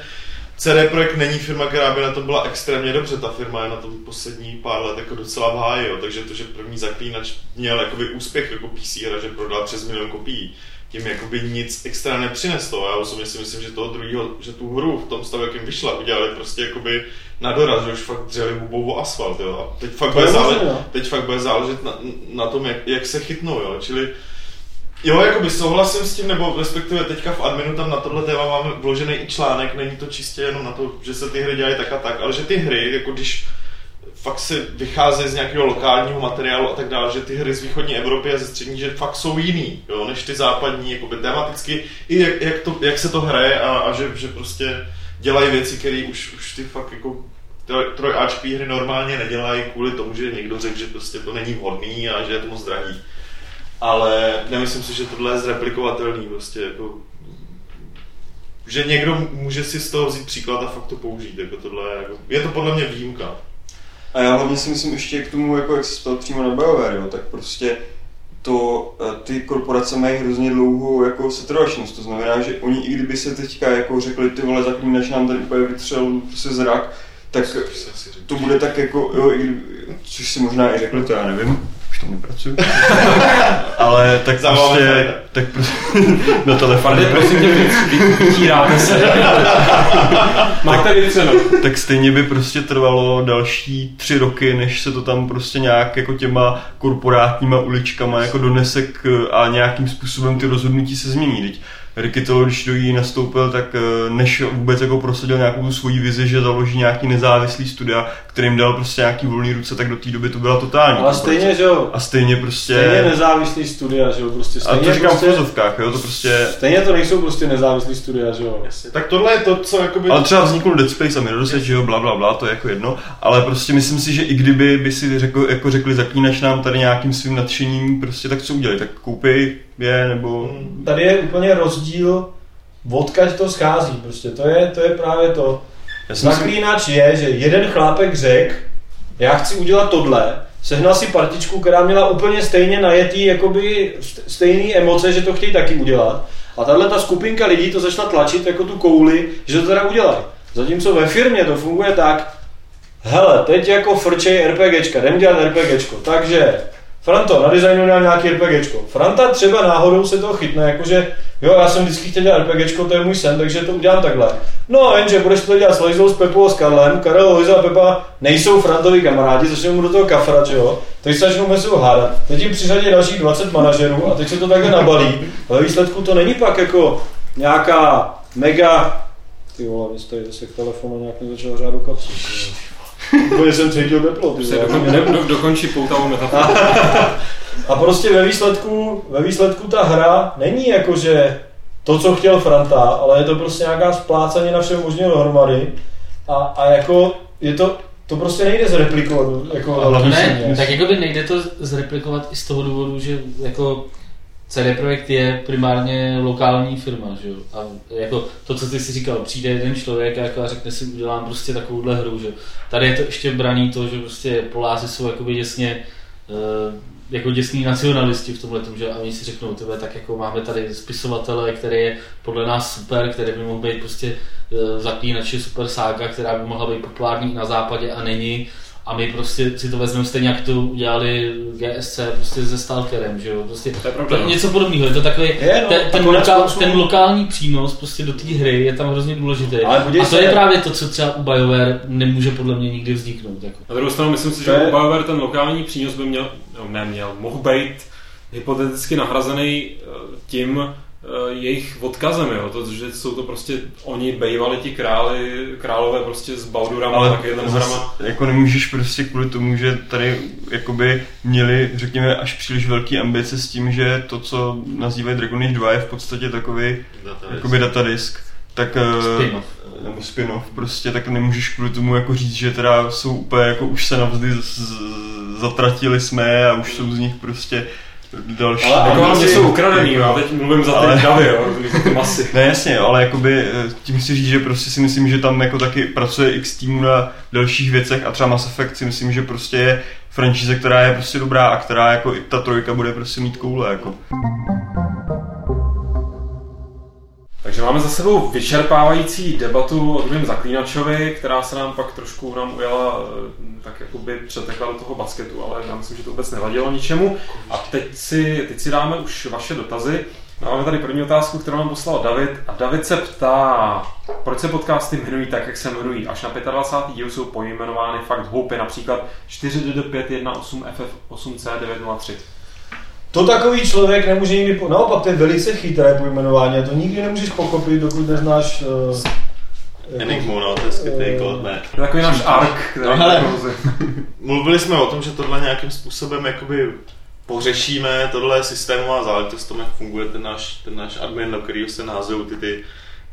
C: CD Projekt není firma, která by na tom byla extrémně dobře. Ta firma je na tom poslední pár let jako docela v háji, jo. takže to, že první zaklínač měl jakoby úspěch jako PC hra, že prodal přes milion kopií, tím jakoby nic extra nepřineslo. Já osobně si myslím, že toho druhého, že tu hru v tom stavu, jakým vyšla, udělali prostě jakoby na doraz, že už fakt dřeli hubou o asfalt, jo. A teď fakt, bude,
A: možné,
C: zále,
A: no.
C: teď fakt bude záležet na, na tom, jak, jak se chytnou, jo. Čili Jo, jakoby souhlasím s tím, nebo respektive teďka v adminu tam na tohle téma máme vložený i článek, není to čistě jenom na to, že se ty hry dělají tak a tak, ale že ty hry, jako když fakt si vycházejí z nějakého lokálního materiálu a tak dále, že ty hry z východní Evropy a ze střední, že fakt jsou jiný, jo, než ty západní, jakoby tematicky, i jak, jak, to, jak se to hraje a, a že, že prostě dělají věci, které už, už ty fakt jako troj- trojáčkový hry normálně nedělají kvůli tomu, že někdo řekl, že prostě to není vhodný a že je to moc drahý. Ale nemyslím si, že tohle je zreplikovatelný, prostě jako že někdo může si z toho vzít příklad a fakt to použít, jako tohle jako, je to podle mě výjimka.
E: A já hlavně si myslím ještě k tomu, jako jak se ptal přímo na BioWare, jo, tak prostě to, eh, ty korporace mají hrozně dlouhou jako setrvačnost, to znamená, že oni i kdyby se teďka jako řekli, ty vole, zaklínač nám tady úplně vytřel prostě zrak, tak to bude tak jako, jo, i kdyby, což si možná i řekli, to já nevím, už tam nepracuju. Ale tak
C: Zavoláme
E: prostě,
C: Farida.
E: tak prostě na telefon.
B: Fardy, prosím tě, vy- vytíráte se. Máte vytřeno.
E: tak stejně by prostě trvalo další tři roky, než se to tam prostě nějak jako těma korporátníma uličkama jako donese k, a nějakým způsobem ty rozhodnutí se změní. Teď Rikitolo, když do jí nastoupil, tak eh, než vůbec jako prosadil nějakou tu svoji vizi, že založí nějaký nezávislý studia, kterým dal prostě nějaký volný ruce, tak do té doby to byla totální.
A: Ale
E: korporace.
A: stejně, že jo,
E: A stejně prostě...
A: stejně nezávislý studia, že jo, prostě
E: a
A: stejně
E: to říkám v
A: prostě,
E: filozofkách, jo, to prostě...
A: stejně to nejsou prostě nezávislý studia, že jo.
C: Jasně. Tak tohle je to, co jakoby...
E: Ale třeba vzniknul Dead Space a Mirror's že jo, bla, bla, bla, to je jako jedno, ale prostě myslím si, že i kdyby by si řekl, jako řekli zaklínač nám tady nějakým svým nadšením, prostě tak co udělali, tak koupej je, nebo...
A: Tady je úplně rozdíl, odkaď to schází, prostě to je, to je právě to.
E: Jsem si,
A: Zaklínač je, že jeden chlápek řekl, já chci udělat tohle, sehnal si partičku, která měla úplně stejně najetý, jakoby st- stejný emoce, že to chtějí taky udělat. A tahle ta skupinka lidí to začala tlačit jako tu kouli, že to teda udělají. Zatímco ve firmě to funguje tak, hele, teď jako frčej RPGčka, jdem dělat RPGčko, takže Franto, nadizajnuj nám nějaký RPGčko. Franta třeba náhodou se toho chytne, jakože jo, já jsem vždycky chtěl dělat RPGčko, to je můj sen, takže to udělám takhle. No, jenže budeš to dělat s Lojzou, s Pepou a s Karlem, Karel, Lojza a Pepa nejsou Frantovi kamarádi, začnou mu do toho kafrat, že jo. Teď se začnou mezi hádat. Teď jim přiřadí dalších 20 manažerů a teď se to takhle nabalí. Ale výsledku to není pak jako nějaká mega... Ty vole, vy jste se k telefonu nějak mi začal řád do Úplně jsem cítil teplo. ty
B: dokon, ne, do, dokončí poutavou metaforu.
A: A prostě ve výsledku, ve výsledku ta hra není jako, že to, co chtěl Franta, ale je to prostě nějaká splácaně na všem možného dohromady. A, a jako je to, to prostě nejde zreplikovat. Jako
D: ne, tak jako by nejde to zreplikovat i z toho důvodu, že jako celý projekt je primárně lokální firma, že jo? A jako to, co ty si říkal, přijde jeden člověk a, jako a řekne si, udělám prostě takovouhle hru, že? Tady je to ještě braný to, že prostě Poláci jsou jakoby děsně eh, jako děsní nacionalisti v tomhle, že a oni si řeknou, tyhle, tak jako máme tady spisovatele, který je podle nás super, který by mohl být prostě eh, zaklínači super sága, která by mohla být populární na západě a není. A my prostě si to vezmeme stejně, jak to udělali GSC prostě se Stalkerem, že jo? Prostě
B: To je
D: to,
B: no.
D: něco podobného, je to takový,
A: Je, no,
D: ten, ten, lokál, ten lokální přínos prostě do té hry je tam hrozně důležitý.
A: Ale
D: a to
A: se-
D: je právě to, co třeba u BioWare nemůže podle mě nikdy vzniknout. Jako.
B: Na druhou stranu myslím si, že
A: je-
B: u BioWare ten lokální přínos by měl, no, neměl, mohl být hypoteticky nahrazený eh, tím jejich odkazem, jo, to, že jsou to prostě oni bejvali ti králi, králové prostě s Baldurama
E: Ale
B: takovýhle hrama.
E: zas, jako nemůžeš prostě kvůli tomu, že tady jakoby měli, řekněme, až příliš velký ambice s tím, že to, co nazývají Dragon Age 2 je v podstatě takový jakoby datadisk, tak eh,
D: Spin-off.
E: nebo spin-off prostě, tak nemůžeš kvůli tomu jako říct, že teda jsou úplně jako už se navzdy z- z- zatratili jsme a už jsou z nich prostě další.
A: Ale
B: Jako
A: si-
B: jsou ukradený, jo, teď mluvím za ty
E: Ale-
B: davy, jo, ty masy.
E: Ne, jasně, jo, ale jakoby eh, tím chci říct, že prostě si myslím, že tam jako taky pracuje x týmů na dalších věcech a třeba Mass Effect si myslím, že prostě je franšíze, která je prostě dobrá a která jako i ta trojka bude prostě mít koule, jako.
B: Takže máme za sebou vyčerpávající debatu o druhém zaklínačovi, která se nám pak trošku nám ujela, eh, tak jakoby přetekla do toho basketu, ale já myslím, že to vůbec nevadilo ničemu. A teď si, teď si dáme už vaše dotazy. Máme tady první otázku, kterou nám poslal David. A David se ptá, proč se podcasty jmenují tak, jak se jmenují. Až na 25. díl jsou pojmenovány fakt hloupě, například 4DD518FF8C903.
A: To takový člověk nemůže nikdy, po... naopak to je velice chytré pojmenování a to nikdy nemůžeš pochopit, dokud neznáš uh,
C: Enigmu, no, to je skvělý
A: Eh,
C: kód, ne.
B: Takový náš ark, který
C: No hele.
B: provozy.
C: Mluvili jsme o tom, že tohle nějakým způsobem jakoby pořešíme, tohle je systémová záležitost, tom, jak funguje ten náš, ten náš admin, do kterého se názejí ty, ty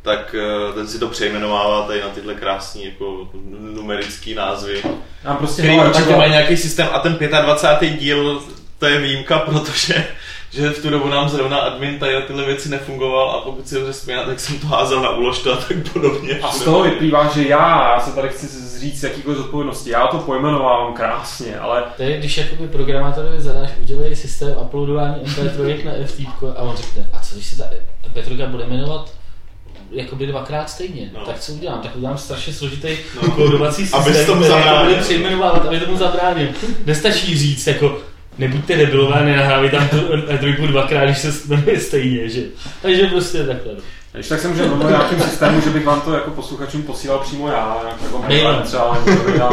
C: tak ten si to přejmenovává tady na tyhle krásné jako numerické názvy,
B: Nám prostě
C: který určitě mají nějaký systém a ten 25. díl to je výjimka, protože že v tu dobu nám zrovna admin tady na tyhle věci nefungoval a pokud si dobře vzpomínám, tak jsem to házel na uložto a tak podobně.
B: A z toho vyplývá, že já, já se tady chci zříct jakýkoliv zodpovědnosti, já to pojmenovávám krásně, ale
D: To je, když jakoby programátorovi zadáš, udělej systém uploadování MP3 na FTP a on řekne, a co když se ta MP3 bude jmenovat jakoby dvakrát stejně,
C: No.
D: tak co udělám? Tak udělám strašně složitý
C: No.
D: kódovací systém,
C: Abys tomu
D: který
C: zabránil.
D: bude přejmenovávat, aby tomu zabránil. Nestačí říct, jako nebuďte debilové, nenahrávej tam tu MP3 dvakrát, když se jmenuje stejně, že? Takže prostě takhle.
B: když tak se můžeme domluvit na nějakým systému, že bych vám to jako posluchačům posílal přímo já, nějak jako
D: Mailem.
B: mailem třeba,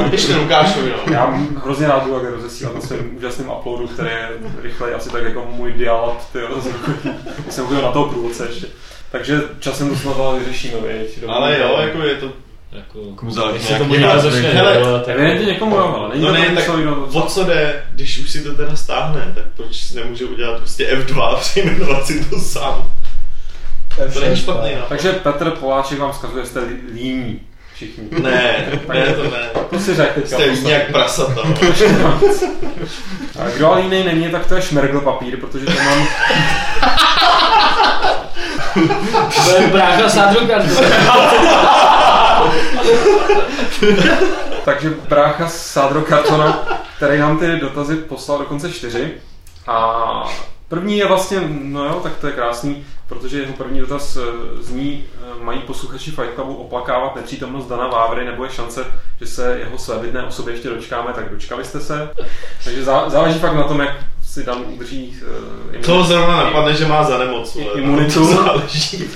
C: Když ten Lukášovi, no.
B: já hrozně rád budu jak rozesílat na svém úžasném uploadu, který je rychlej, asi tak jako můj dial ty jo, z roku. jsem byl na toho průvodce ještě. Takže časem to snad vyřešíme, viď?
C: Ale jo, jako je to
D: Jako, když se to možná začne
C: Hele,
B: Evidentně někomu jo, ale není
C: No
B: to
C: ne,
B: tak no,
C: o co jde, když už si to teda stáhne, tak proč nemůže udělat prostě F2 a přejmenovat si to sám? To není špatný, no.
B: Takže Petr Poláček vám vzkazuje, že jste lí- líní všichni.
C: Ne, ne, to ne.
B: To si řekl teďka.
C: Jste
B: posledně.
C: nějak prasata.
B: A kdo ale jiný není, tak to je šmergl papír, protože to mám...
D: To je brácha Sandro Cardo.
B: Takže brácha z Sádro Kartona, který nám ty dotazy poslal dokonce čtyři. A první je vlastně, no jo, tak to je krásný, protože jeho první dotaz eh, zní, eh, mají posluchači Fight Clubu oplakávat nepřítomnost Dana Vávry, nebo je šance, že se jeho svébytné osoby ještě dočkáme, tak dočkali jste se. Takže zá, záleží fakt na tom, jak si Dan udrží uh,
C: To zrovna napadne, že má za nemoc.
B: Imunitu.
C: Záleží.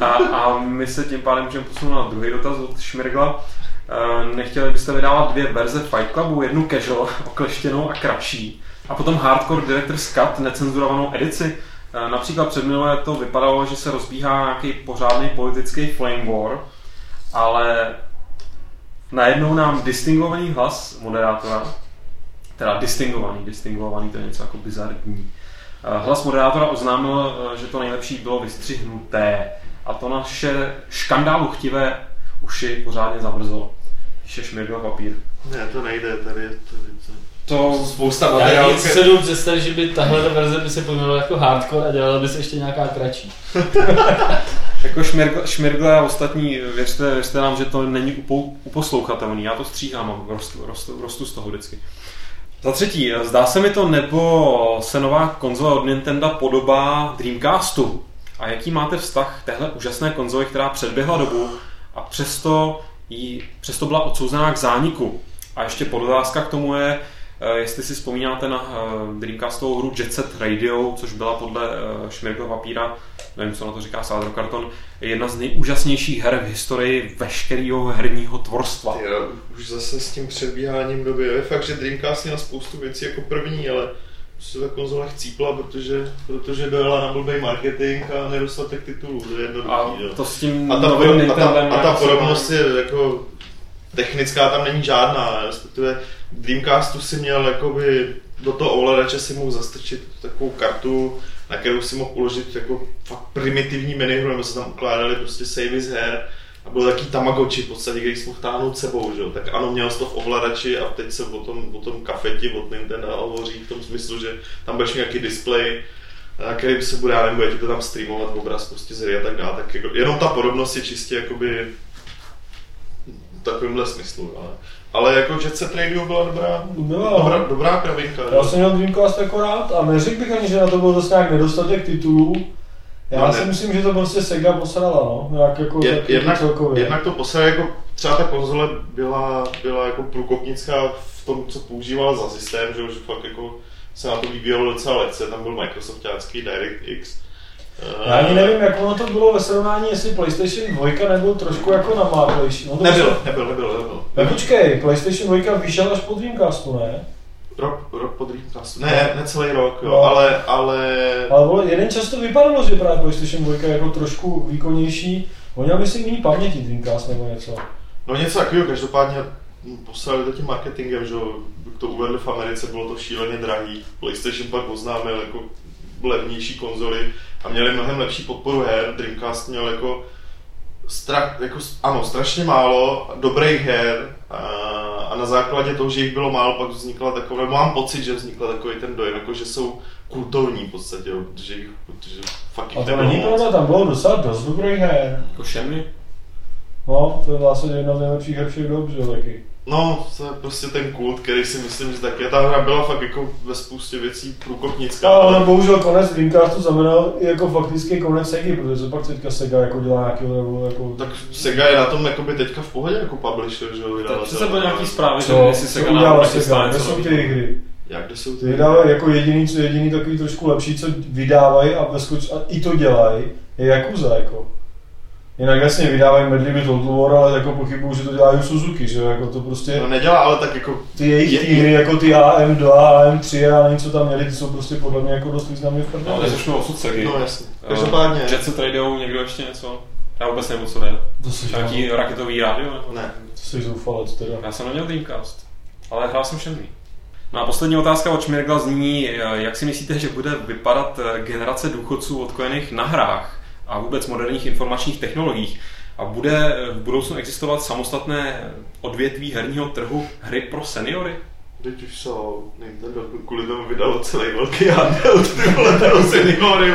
B: A, a my se tím pádem můžeme posunout na druhý dotaz od Šmirgla. Uh, nechtěli byste vydávat dvě verze Fight Clubu, jednu casual, okleštěnou a kratší, a potom Hardcore Director's Cut, necenzurovanou edici. Uh, například před minulé to vypadalo, že se rozbíhá nějaký pořádný politický flame war, ale najednou nám distingovaný hlas moderátora, teda distingovaný, distingovaný, to je něco jako bizarní, Eh, Hlas moderátora oznámil, eh, že to nejlepší bylo vystřihnuté a to naše škandálu chtivé uši pořádně zamrzlo. Píše šmirgl papír.
C: Ne, to nejde, tady je tady to.
B: To
C: Spousta
D: Já
C: materiálu.
D: nic se jdu představit, že by tahle ta verze by se pojmenovala jako hardcore a dělala by se ještě nějaká kratší.
B: jako šmirgl, šmirgle a ostatní, věřte, věřte nám, že to není upou, uposlouchatelný. Já to stříhám a rostu, rostu, rostu z toho vždycky. Za třetí, zdá se mi to, nebo se nová konzole od Nintendo podobá Dreamcastu? A jaký máte vztah téhle úžasné konzoli, která předběhla dobu a přesto, jí, přesto byla odsouzená k zániku? A ještě podotázka k tomu je, eh, jestli si vzpomínáte na eh, Dreamcastovou hru Jet Set Radio, což byla podle eh, Šmirgla papíra, nevím, co na to říká Sádro Karton, jedna z nejúžasnějších her v historii veškerého herního tvorstva.
C: Jo, už zase s tím předbíháním doby. Je fakt, že Dreamcast měl spoustu věcí jako první, ale se ta konzole chcípla, protože, protože dojela na blbý marketing a nedostatek titulů. To je
B: A
C: jednoduchý, jo.
B: to s tím
C: A ta, poro- a ta, a ta podobnost je jako technická tam není žádná, respektive Dreamcastu si měl jakoby do toho ovladače si mohl zastrčit takovou kartu, na kterou si mohl uložit jako fakt primitivní minihru, nebo se tam ukládaly prostě savey z her a byl taký Tamagotchi v podstatě, který jsi mohl táhnout sebou, že jo? tak ano, měl jsi to v ovladači a teď se o tom, o tom kafeti od Nintendo hovoří v tom smyslu, že tam budeš nějaký display, na který se bude, já nevím, bude ti to tam streamovat obraz prostě z a tak dále, tak jako, jenom ta podobnost je čistě jakoby v takovémhle smyslu, ale, ale jako Jet Set Radio byla dobrá,
A: Byla.
C: dobrá, dobrá kravinka.
A: Já jsem měl Dreamcast jako rád a neřekl bych ani, že na to byl dost nějak nedostatek titulů. Já
C: No
A: si
C: ne.
A: myslím, že to prostě Sega posrala, no. Nějak jako
C: Je, jednak,
A: celkově.
C: jednak to posledně, jako třeba ta konzole byla, byla jako průkopnická v tom, co používala za systém, že, už fakt jako se na to vyvíjelo docela lehce, tam byl Microsoftácký DirectX.
A: Já ani nevím, jak ono to bylo ve srovnání, jestli PlayStation 2 nebyl trošku jako namáklejší. No to
C: Nebyl, nebyl, nebyl, nebyl.
A: Ne, počkej, PlayStation 2 vyšel až po Dreamcastu, ne?
C: Rok, rok po Dreamcastu. Ne, ne celý rok, jo,
A: No.
C: ale, ale
A: Ale vole, jeden čas to vypadalo, že právě PlayStation 2 je jako trošku výkonnější. On měl myslím méně paměti Dreamcast nebo něco.
C: No něco takového, každopádně poslali to tím marketingem, že to uvedli v Americe, bylo to šíleně drahý. PlayStation pak oznámil jako levnější konzoly a měli mnohem lepší podporu her. Dreamcast měl jako, strach, jako ano, strašně málo dobrých her a, na základě toho, že jich bylo málo, pak vznikla taková, nebo mám pocit, že vznikla takový ten dojem, jako že jsou kultovní v podstatě, jo, protože, jich, protože fakt jich
A: A to
C: nebylo
A: není pravda, tam bylo docela dost dobrých her.
B: Jako Shenmue?
A: No, to je vlastně jedna z nejlepších her všech dob, že taky.
C: No, to je prostě ten kult, který si myslím, že taky ta hra byla fakt jako ve spoustě věcí průkopnická.
A: No, ale bohužel konec Dreamcastu znamenal i jako faktický konec Segy, protože co pak teďka Sega jako dělá nějaký level, jako...
C: Tak Sega je na tom jakoby teďka v pohodě jako publisher, že jo,
B: Tak
C: vydavatel.
B: přece byly nějaký zprávy, že
A: Co,
B: jestli
A: co
B: se kanál
A: udělala
B: taky
A: Sega,
B: stane
A: kde
B: něco
A: jsou ty hry?
C: Jak, kde jsou
A: Ty vydávají jako jediný, co jediný takový trošku lepší, co vydávají a, a i to dělají, je Yakuza, jako. Jinak jasně vydávají Medley with Total War, ale jako pochybuju, že to dělají Suzuki, že jako to prostě...
C: No nedělá, ale tak jako
A: Ty jejich
C: Je-
A: týmy, jako ty AM2, AM3 a nevím, co tam měli, ty jsou prostě podle mě jako dost významně v
B: No,
A: prdeli.
B: neřešme osud Segy.
C: No jasně. Každopádně-
B: Jet Set Radio, někdo ještě něco? Já vůbec nevím, co jde.
A: To jsi,
B: Nějaký raketový rádio?
C: Ne.
A: to jsi zoufalec teda.
B: Já jsem neměl Dreamcast, ale hrál jsem Shenmue. No a poslední otázka od Šmirgla zní, eh, jak si myslíte, že bude vypadat eh, generace důchodců odkojených na hrách a vůbec moderních informačních technologiích? A bude eh, v budoucnu existovat samostatné odvětví herního trhu hry pro seniory?
C: Teď už jsou, Nintendo kvůli tomu vydalo celý velký handheld, ty vole, pro seniory,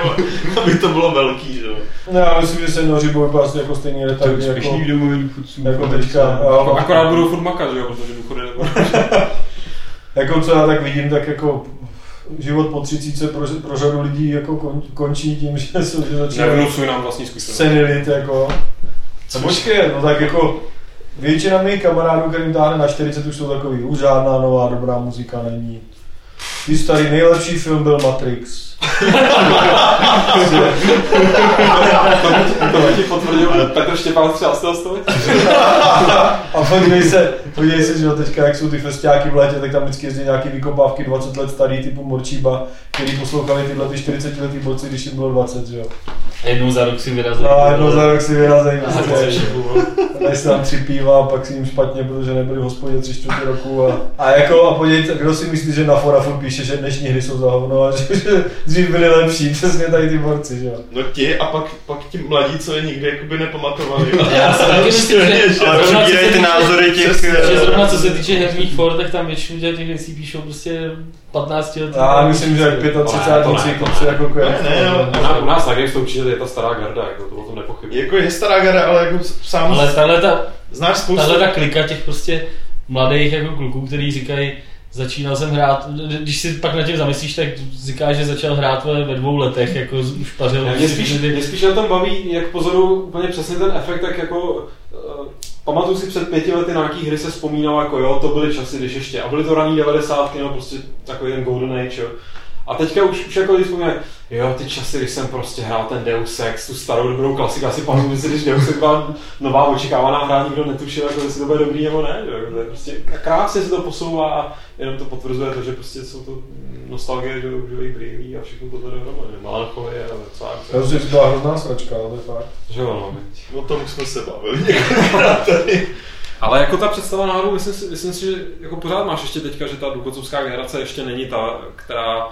C: aby to bylo velký, že jo.
A: No, já myslím, že seniori budou vypadat jako stejně
E: úspěšný
A: jako,
E: v domově důchodců.
A: jako teďka.
B: Jako
A: Jo,
B: akorát budou furt makat, že jo, protože důchody nebudou.
A: jako co já tak vidím, tak jako život po třicíce pro, pro řadu lidí jako kon, končí tím, že se že začínají
B: Nevnucuj nám vlastní zkušenost.
A: senilit, jako. No počkej, no tak jako většina mých kamarádů, kterým táhne na 40, už jsou takový, už žádná nová dobrá muzika není. Ty starý nejlepší film byl Matrix.
B: To ti potvrdil Petr Štěpán z 13. století.
A: A podívej se, podívej se, že teďka jak jsou ty festiáky v létě, tak tam vždycky jezdí nějaký vykopávky 20 let starý typu Morčíba, který poslouchali tyhle ty 40 letý borci, když jim bylo 20, že jo.
D: A jednou za rok si vyrazil.
A: No a jednou za rok si vyrazejí,
D: A
A: dají si tam tři piva a pak si jim špatně, protože nebyli v hospodě tři čtvrtě roku a, a jako a podívejte, kdo si myslí, že na Forafu píše, že dnešní hry jsou za hovno a že, že dřív byly lepší, přesně tady ty borci, že jo.
C: No ti a pak, pak ti mladí, co je nikdy jakoby nepamatovali.
D: Já si taky myslím, že,
E: Ale ty názory těch...
D: že
E: eh,
D: zrovna co se týče herních for, tak tam většinu těch věcí píšou prostě 15 let.
A: Já myslím, že jak
B: Ale to ne,
A: 35
B: to ne.
A: kluci jako květ.
C: Ne, ne, ale-
B: U nás- U nás na Games to určitě je ta stará garda, jako to o tom nepochybuji.
C: jako je stará gara, ale jako sám
D: Ale tahle ta,
C: znáš spoustu...
D: tahle ta klika těch prostě mladých jako kluků, který říkají, začínal jsem hrát, když si pak na tím zamyslíš, tak říká, že začal hrát ve, ve dvou letech, jako už pařil.
B: Mě spíš, mě spíš na tom baví, jak pozoru úplně přesně ten efekt, tak jako pamatuju si před pěti lety na nějaký hry se vzpomínal jako jo, to byly časy, když ještě, a byly to raný 90. no prostě takový ten golden age, jo. A teďka už, už jako když vzpomínají, jo, ty časy, když jsem prostě hrál ten Deus Ex, tu starou dobrou klasiku, asi pamatuju si, když Deus Ex byla nová očekávaná hra, nikdo netušil, jako jestli to bude dobrý nebo ne, jo. To je prostě krásně se to posouvá a jenom to potvrzuje to, že prostě jsou to nostalgie, že uživých brýlí a všechno tohle dohromady, melancholie a
A: Já
B: co
A: si to byla hrozná sračka, ale to je fakt.
B: že jo, no.
C: O tom už jsme se bavili několikrát tady.
B: Ale jako ta představa náhodou, myslím si, myslím si, že jako pořád máš ještě teďka, že ta důchodcovská generace ještě není ta, která,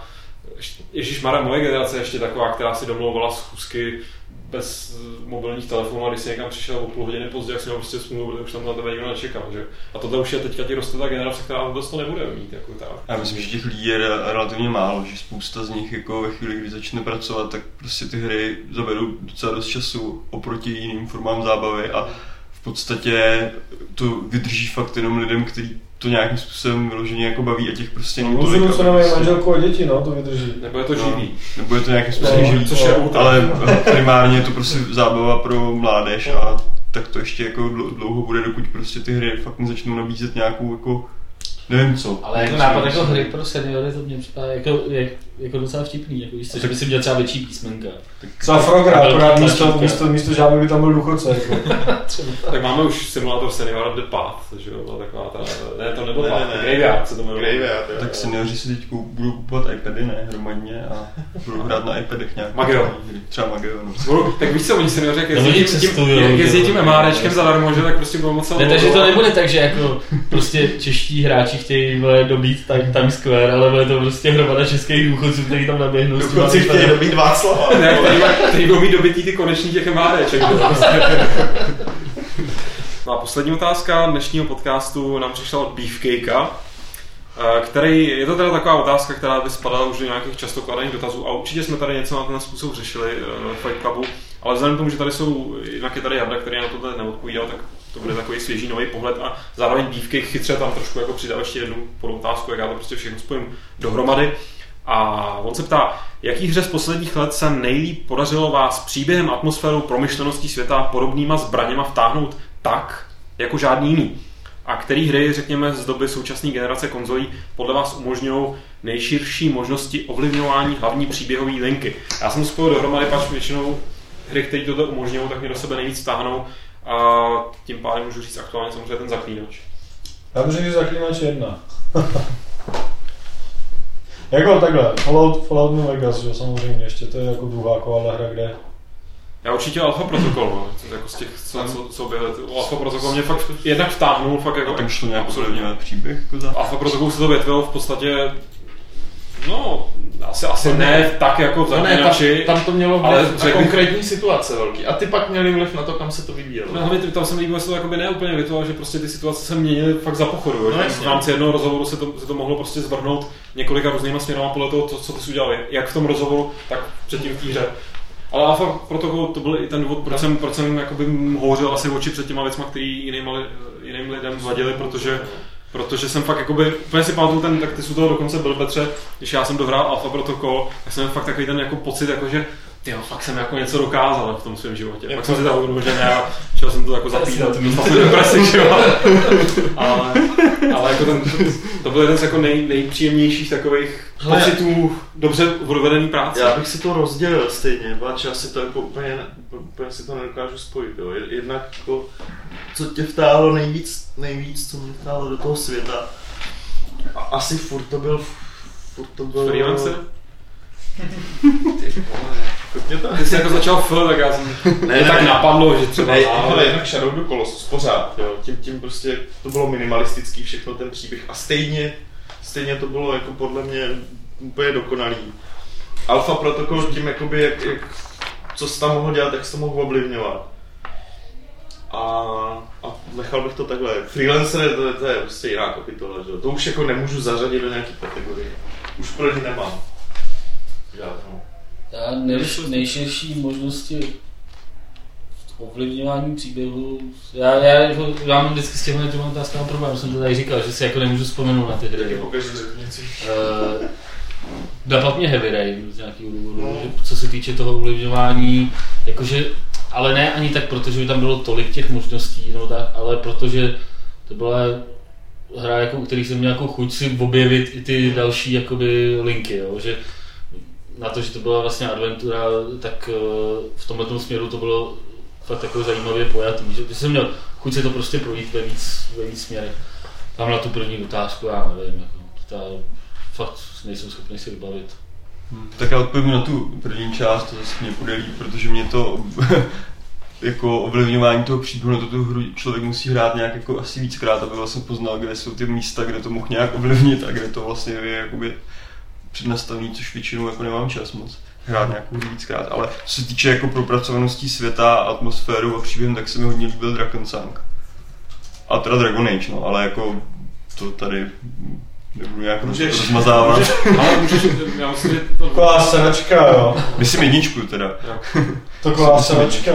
B: Ježíš Mara, moje generace je ještě taková, která si domlouvala schůzky bez mobilních telefonů a když si někam přišel o půl hodiny pozdě, jak si měl prostě smůlu, protože už tam na tebe nikdo nečekal, že? A tohle už je teďka ti roste ta generace, která vůbec to nebude mít, jako ta.
E: Já myslím, že těch lidí je re- relativně málo, že spousta z nich jako ve chvíli, kdy začne pracovat, tak prostě ty hry zavedou docela dost času oproti jiným formám zábavy a v podstatě to vydrží fakt jenom lidem, kteří to nějakým způsobem vyloženě jako baví a těch prostě není tolik, aby
A: nemají
E: prostě-
A: manželku a děti, no, to vydrží.
B: Nebo je to
E: No.
B: živý.
E: Nebo je to nějakým
A: No,
E: způsobem živý,
B: což je
E: ale primárně je to prostě zábava pro mládež a tak to ještě jako dl- dlouho bude, dokud prostě ty hry fakt nezačnou nabízet nějakou jako nevím co.
D: Ale jako nápad jako hry pro seniory, to mě připadá jako, jak, jako docela vtipný, jako víš co, že by si měl třeba větší písmenka.
A: Za Frogra, akorát místo, místo, místo žáby by tam byl důchodce. Jako.
B: Tak máme už simulátor seniora The Path, že jo, byla taková ta, ne, to nebyl
C: Ne,
B: Path,
C: ne, ne.
B: Graveyard se to jmenuje.
C: Graveyard, jo.
E: Tak seniori si teď budou kupovat iPady, ne, hromadně a budou hrát na iPadech nějak.
B: Magio.
E: Třeba Magio, no.
B: Tak víš co, oni seniori, jak
D: No,
B: jezdí tím, jak jezdí tím MRčkem zadarmo, že tak prostě budou moc
D: Ne, takže to nebude tak, že jako prostě čeští hráči chtějí dobít Time, Times Square, ale bude to prostě hromada českých důchodců, kteří tam naběhnou.
C: Dokonce chtějí dobít Václava.
B: Ne, který, budou mít dobytý ty koneční těch MHDček. No a poslední otázka dnešního podcastu nám přišla od Beefcakea, eh, který, je to teda taková otázka, která by spadala už do nějakých často kladených dotazů a určitě jsme tady něco na ten způsob řešili eh, v Fight Clubu, ale vzhledem k tomu, že tady jsou, jinak je tady Jarda, který na to neodpovídal, tak to bude takový svěží nový pohled a zároveň Beefcake chytře tam trošku jako přidal ještě jednu podotázku, jak já to prostě všechno spojím dohromady. A on se ptá, jaký hře z posledních let se nejlíp podařilo vás příběhem, atmosférou, promyšleností světa podobnýma zbraněma vtáhnout tak, jako žádný jiný? A který hry, řekněme, z doby současné generace konzolí podle vás umožňují nejširší možnosti ovlivňování hlavní příběhové linky? Já jsem spojil dohromady, pač většinou hry, které tohle umožňují, tak mě do sebe nejvíc stáhnou a tím pádem můžu říct aktuálně samozřejmě ten zaklínač.
A: Já bych řekl, že Zaklínač jedna. jako takhle, Fallout, Fallout New Vegas, že samozřejmě, ještě to je jako druhá koala hra, kde
B: Já určitě Alpha Protocol, no. To jako z těch, co, co, co byly, Alpha Protocol mě fakt jednak vtáhnul, fakt jako
E: A tam šlo nějak
B: absolutně.
E: ovlivňovat příběh jako za...
B: Alpha Protocol se to větvilo v podstatě, no, asi, asi ne tak jako v
F: No ne,
B: zaklínači,
F: tam, tam to mělo
B: ale
F: vliv na
B: řekl bych-
F: konkrétní situace velký. A ty pak měli vliv na to, kam se to vyvíjelo.
B: No, hlavně tam jsem líbilo, že se to jakoby ne úplně vytvalo, že prostě ty situace se měnily fakt za pochodu.
F: No,
B: No, v rámci jednoho rozhovoru se to, se to mohlo prostě zvrhnout několika různýma směrama podle toho, to, co ty jsi udělal, jak v tom rozhovoru, tak předtím v té hře. Ale Alpha Protocol to byl i ten důvod, proč jsem, proč jsem jakoby hovořil asi oči před těma věcmi, který jiným, jiným lidem vadili, protože Protože jsem fakt jakoby, úplně si pamatuju ten, tak ty jsi u toho dokonce byl Petře, když já jsem dohrál Alpha Protocol, tak jsem fakt takový ten jako pocit, jako že ty fakt jsem jako něco dokázal v tom svém životě. Pak jsem si to uvědomil, že ne, a chtěl jsem to jako zapítat, jsem depresi, že jo. Ale, ale jako ten, to byl jeden z jako nej, nejpříjemnějších takových
C: Hele,
B: pocitů dobře odvedený práce.
C: Já bych si to rozdělil stejně, protože já si to jako úplně, úplně si to nedokážu spojit. Jo. Jednak jako, co tě vtáhlo nejvíc, nejvíc, co mě vtáhlo do toho světa. A asi furt to byl, furt to byl...
B: Freelancer?
C: Ty vole.
B: Ty jsi jako začal F, tak já jsem
C: Ne, ne,
B: tak
C: ne.
B: napadlo, že třeba
C: Ne, hele, jednak Shadow of the Colossus, pořád, jo. Tím, tím prostě to bylo minimalistický všechno ten příběh a stejně, stejně to bylo jako podle mě úplně dokonalý. Alpha Protocol tím jakoby, jak, jak co jsi tam mohl dělat, jak jsi to mohl ovlivňovat. A, a nechal bych to takhle. Freelancer, to, je- to je prostě jiná kapitola, že? To už jako nemůžu zařadit do nějaké kategorie. Už pro ně nemám. Žádnou.
D: Já nej, nejširší možnosti ovlivňování příběhu. Já, já, jako, já mám vždycky s těmi těmi otázkami problém, jsem to tady říkal, že si jako nemůžu vzpomenout na ty hry. Uh, napadl mě Heavy Rain z nějakého důvodu, no. co se týče toho ovlivňování, jakože, ale ne ani tak, protože by tam bylo tolik těch možností, no tak, ale protože to byla hra, jako, u který jsem měl jako chuť si objevit i ty další jakoby linky, jo, že na to, že to byla vlastně adventura, tak eh, v tomhle směru to bylo fakt jako zajímavě pojatý, že, jsem měl chuť se to prostě projít ve víc, ve víc směrech. Tam na tu první otázku, já nevím, jako, ta, fakt nejsem schopný si vybavit.
E: Tak já odpovím na tu první část, to zase mě líp, protože mě to jako ovlivňování toho příběhu na tu hru člověk musí hrát nějak jako asi víckrát, aby vlastně poznal, kde jsou ty místa, kde to mohl nějak ovlivnit a kde to vlastně je jakoby přednastavený, což většinou jako nemám čas moc hrát nějakou víckrát, ale co se týče jako propracovaností světa, atmosféru a příběhem, tak se mi hodně líbil Drakensang. A teda Dragon Age, no, ale jako to tady nebudu nějak
C: Můžeš.
E: rozmazávat.
B: Ale můžeš, já myslím, že to...
A: Taková sedačka, jo.
E: Myslím jedničku teda.
A: Taková sedačka.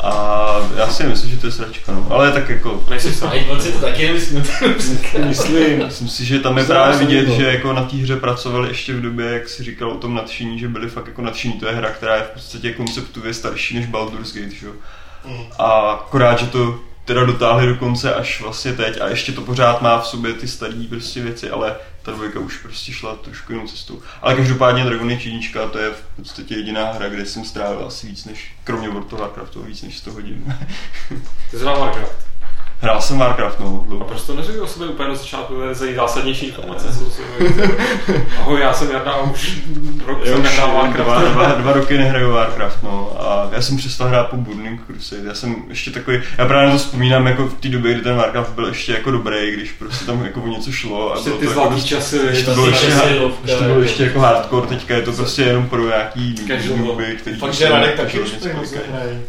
E: A já si myslím, že to je sračka, no. Ale tak jako,
B: Nejsi sám.
D: Si to taky nemyslím.
A: Myslím.
E: myslím si, že tam je právě vidět, že jako na té hře pracovali ještě v době, jak si říkal o tom nadšení, že byli fakt jako nadšení. To je hra, která je v podstatě konceptově starší než Baldur's Gate, že? jo.
C: Mm.
E: A akorát, že to teda dotáhli do konce až vlastně teď a ještě to pořád má v sobě ty staré prostě věci, ale ta dvojka už prostě šla trošku jinou cestou. Ale každopádně Dragon Age 1 to je v podstatě jediná hra, kde jsem strávil asi víc než, kromě World of Warcraftu, víc než 100 hodin.
B: Ty jsi Warcraft.
E: Hrál jsem Warcraft, no,
B: A
E: dlouho.
B: proč to neřekl o sobě úplně do začátku, to je nejzásadnější informace, co si Ahoj, já jsem Jarda a už rok
E: Já
B: jsem nehrál
E: dva,
B: Warcraft.
E: dva, dva roky nehraju Warcraft, no. A já jsem přestal hrát po Burning Crusade. Já jsem ještě takový, já právě na to vzpomínám jako v té době, kdy ten Warcraft byl ještě jako dobrý, když prostě tam jako o něco šlo. A
B: Ještě
E: bylo
B: ty
E: to
B: zlatý
E: jako
B: časy,
E: když to
B: zlatý
E: bylo ještě, to bylo ještě jako hardcore, teďka je to prostě jenom pro nějaký newbie, který...
C: Fakt,
E: prostě
C: že Radek
E: jako
C: taky už nehraje.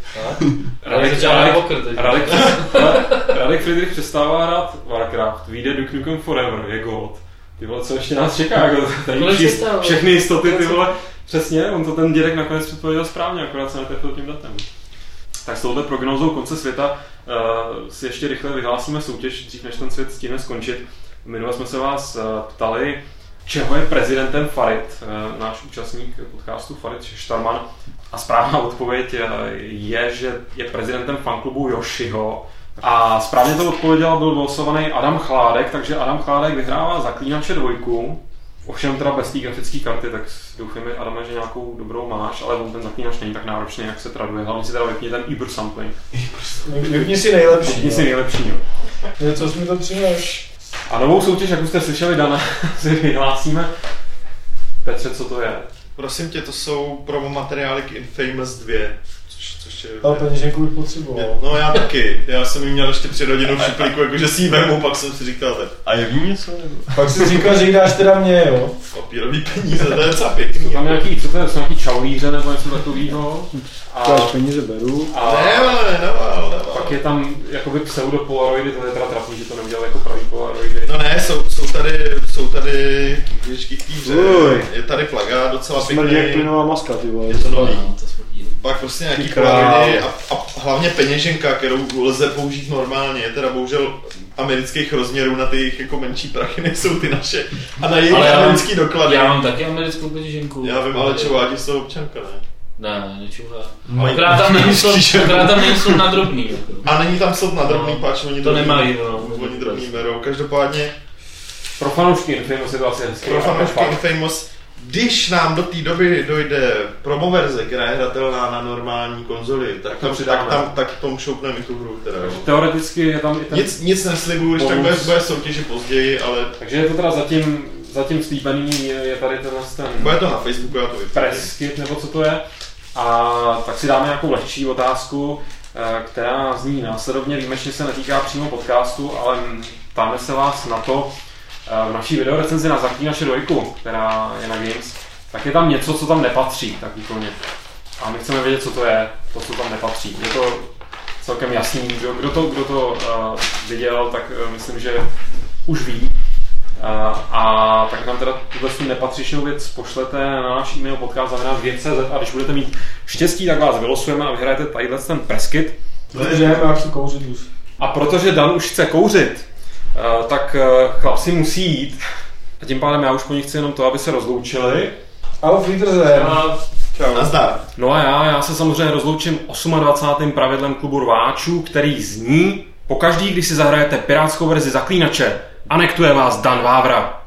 B: Radek, Radek. Radek, Radek Friedrich přestává hrát Warcraft, vyjde Duke Nukem Forever, je gold. Ty vole, co ještě nás čeká, jako tady vši, všechny jistoty, ty vole, přesně, on to ten dědek nakonec předpověděl správně, akorát se netrefil tím datem. Tak s touhle prognózou konce světa uh, si ještě rychle vyhlásíme soutěž, dřív než ten svět stihne skončit. Minule jsme se vás uh, ptali, čeho je prezidentem Farid, uh, náš účastník podcastu Farid Štarman. A správná odpověď je, že je prezidentem fanklubu Yoshiho. A správně to odpověděl byl vylosovaný Adam Chládek, takže Adam Chládek vyhrává Zaklínače dvojku. Ovšem teda bez té grafické karty, tak doufujeme, Adame, že nějakou dobrou máš, ale on ten zaklínač není tak náročný, jak se traduje. Hlavně si teda vypni ten Uber sampling.
A: Vypni si nejlepší.
B: Vypni si nejlepší, jo.
A: Něco jsi mi to přines.
B: A novou soutěž, jak už jste slyšeli, Dana, si vyhlásíme. Petře, co to je?
C: Prosím tě, to jsou promo materiály k Infamous 2. Což, což je...
A: Ale peněženku bych potřeboval.
C: No já taky. Já jsem jí měl ještě před rodinou v šuplíku, jakože si ji vemu, pak jsem si říkal, tak
E: A je v ní něco? Nebo?
A: Pak jsi říkal, že jí dáš teda mě, jo?
C: papírový peníze, to je docela pěkný.
B: Jsou tam nějaký, co to je, jsou nějaký čaulíře nebo něco takového. A,
A: peníze beru.
B: a
C: Ne, ale neval, neval.
B: pak je tam jakoby pseudo polaroidy, to je teda trapný, že to neudělal jako pravý polaroidy.
C: No ne, jsou, jsou tady, jsou tady knížky k. Je tady plagát docela
A: Smrdí jak
C: pěkný.
A: plynová maska, ty vole.
C: Je to nový.
D: No, to smrdí.
C: Pak prostě nějaký polaroidy a, a, hlavně peněženka, kterou lze použít normálně. Je teda bohužel amerických rozměrů na ty jejich jako menší prachy nejsou ty naše. A na jejich
D: Ale
C: americký doklady.
D: Já mám taky americkou peněženku.
C: Já vím, ale čeho, jsou občanka, ne?
D: Ne, nečuchá.
C: Mají-
D: Akorát tam
C: Že-
D: akorát tam na drobný. Jako.
C: A není tam slov na drobný
D: No,
C: pač, oni
D: to
C: drobný-
D: nemají, no.
C: Oni drobný berou. Každopádně
B: Pro fanoušky Infamous je to asi hezký.
C: pro fanoušky Infamous, když nám do té doby dojde promo verze, která je hratelná na normální konzoli, tak,
B: to
C: tam, tak, tam, tak tomu šoupneme tu hru. Teda. jo.
B: Teoreticky je tam i ten...
C: Nic, nic neslibuju, když tak bude, bude soutěži později, ale
B: Takže je to teda zatím, zatím slíbený, je tady tenhle ten
C: bude to na Facebooku, já to vypustím.
B: press kit, nebo co to je. A tak si dáme nějakou lehčí otázku, eh, která zní následovně, výjimečně se netýká přímo podcastu, ale ptáme se vás na to, eh, v naší videorecenzi na Zaklínače dvojku, která je na Games, tak je tam něco, co tam nepatří, tak úplně. A my chceme vědět, co to je, to, co tam nepatří. Je to celkem jasný, kdo, kdo to, kdo to uh, viděl, tak uh, myslím, že už ví. A tak nám teda tuhle tu nepatřičnou věc pošlete na náš e-mail podcast věc.cz a když budete mít štěstí, tak vás vylosujeme a vyhrajete tadyhle ten preskit.
A: Protože já chci kouřit už.
B: A protože Dan už chce kouřit, uh, tak uh, chlapci musí jít. A tím pádem já už po nich chci jenom to, aby se rozloučili.
A: Auf Wiedersehen.
C: Čau. Nazdar.
B: No a já, já se samozřejmě rozloučím 28. pravidlem klubu rváčů, který zní, pokaždý, když si zahrajete pirátskou verzi Zaklínače, Anektuje vás Dan Vávra.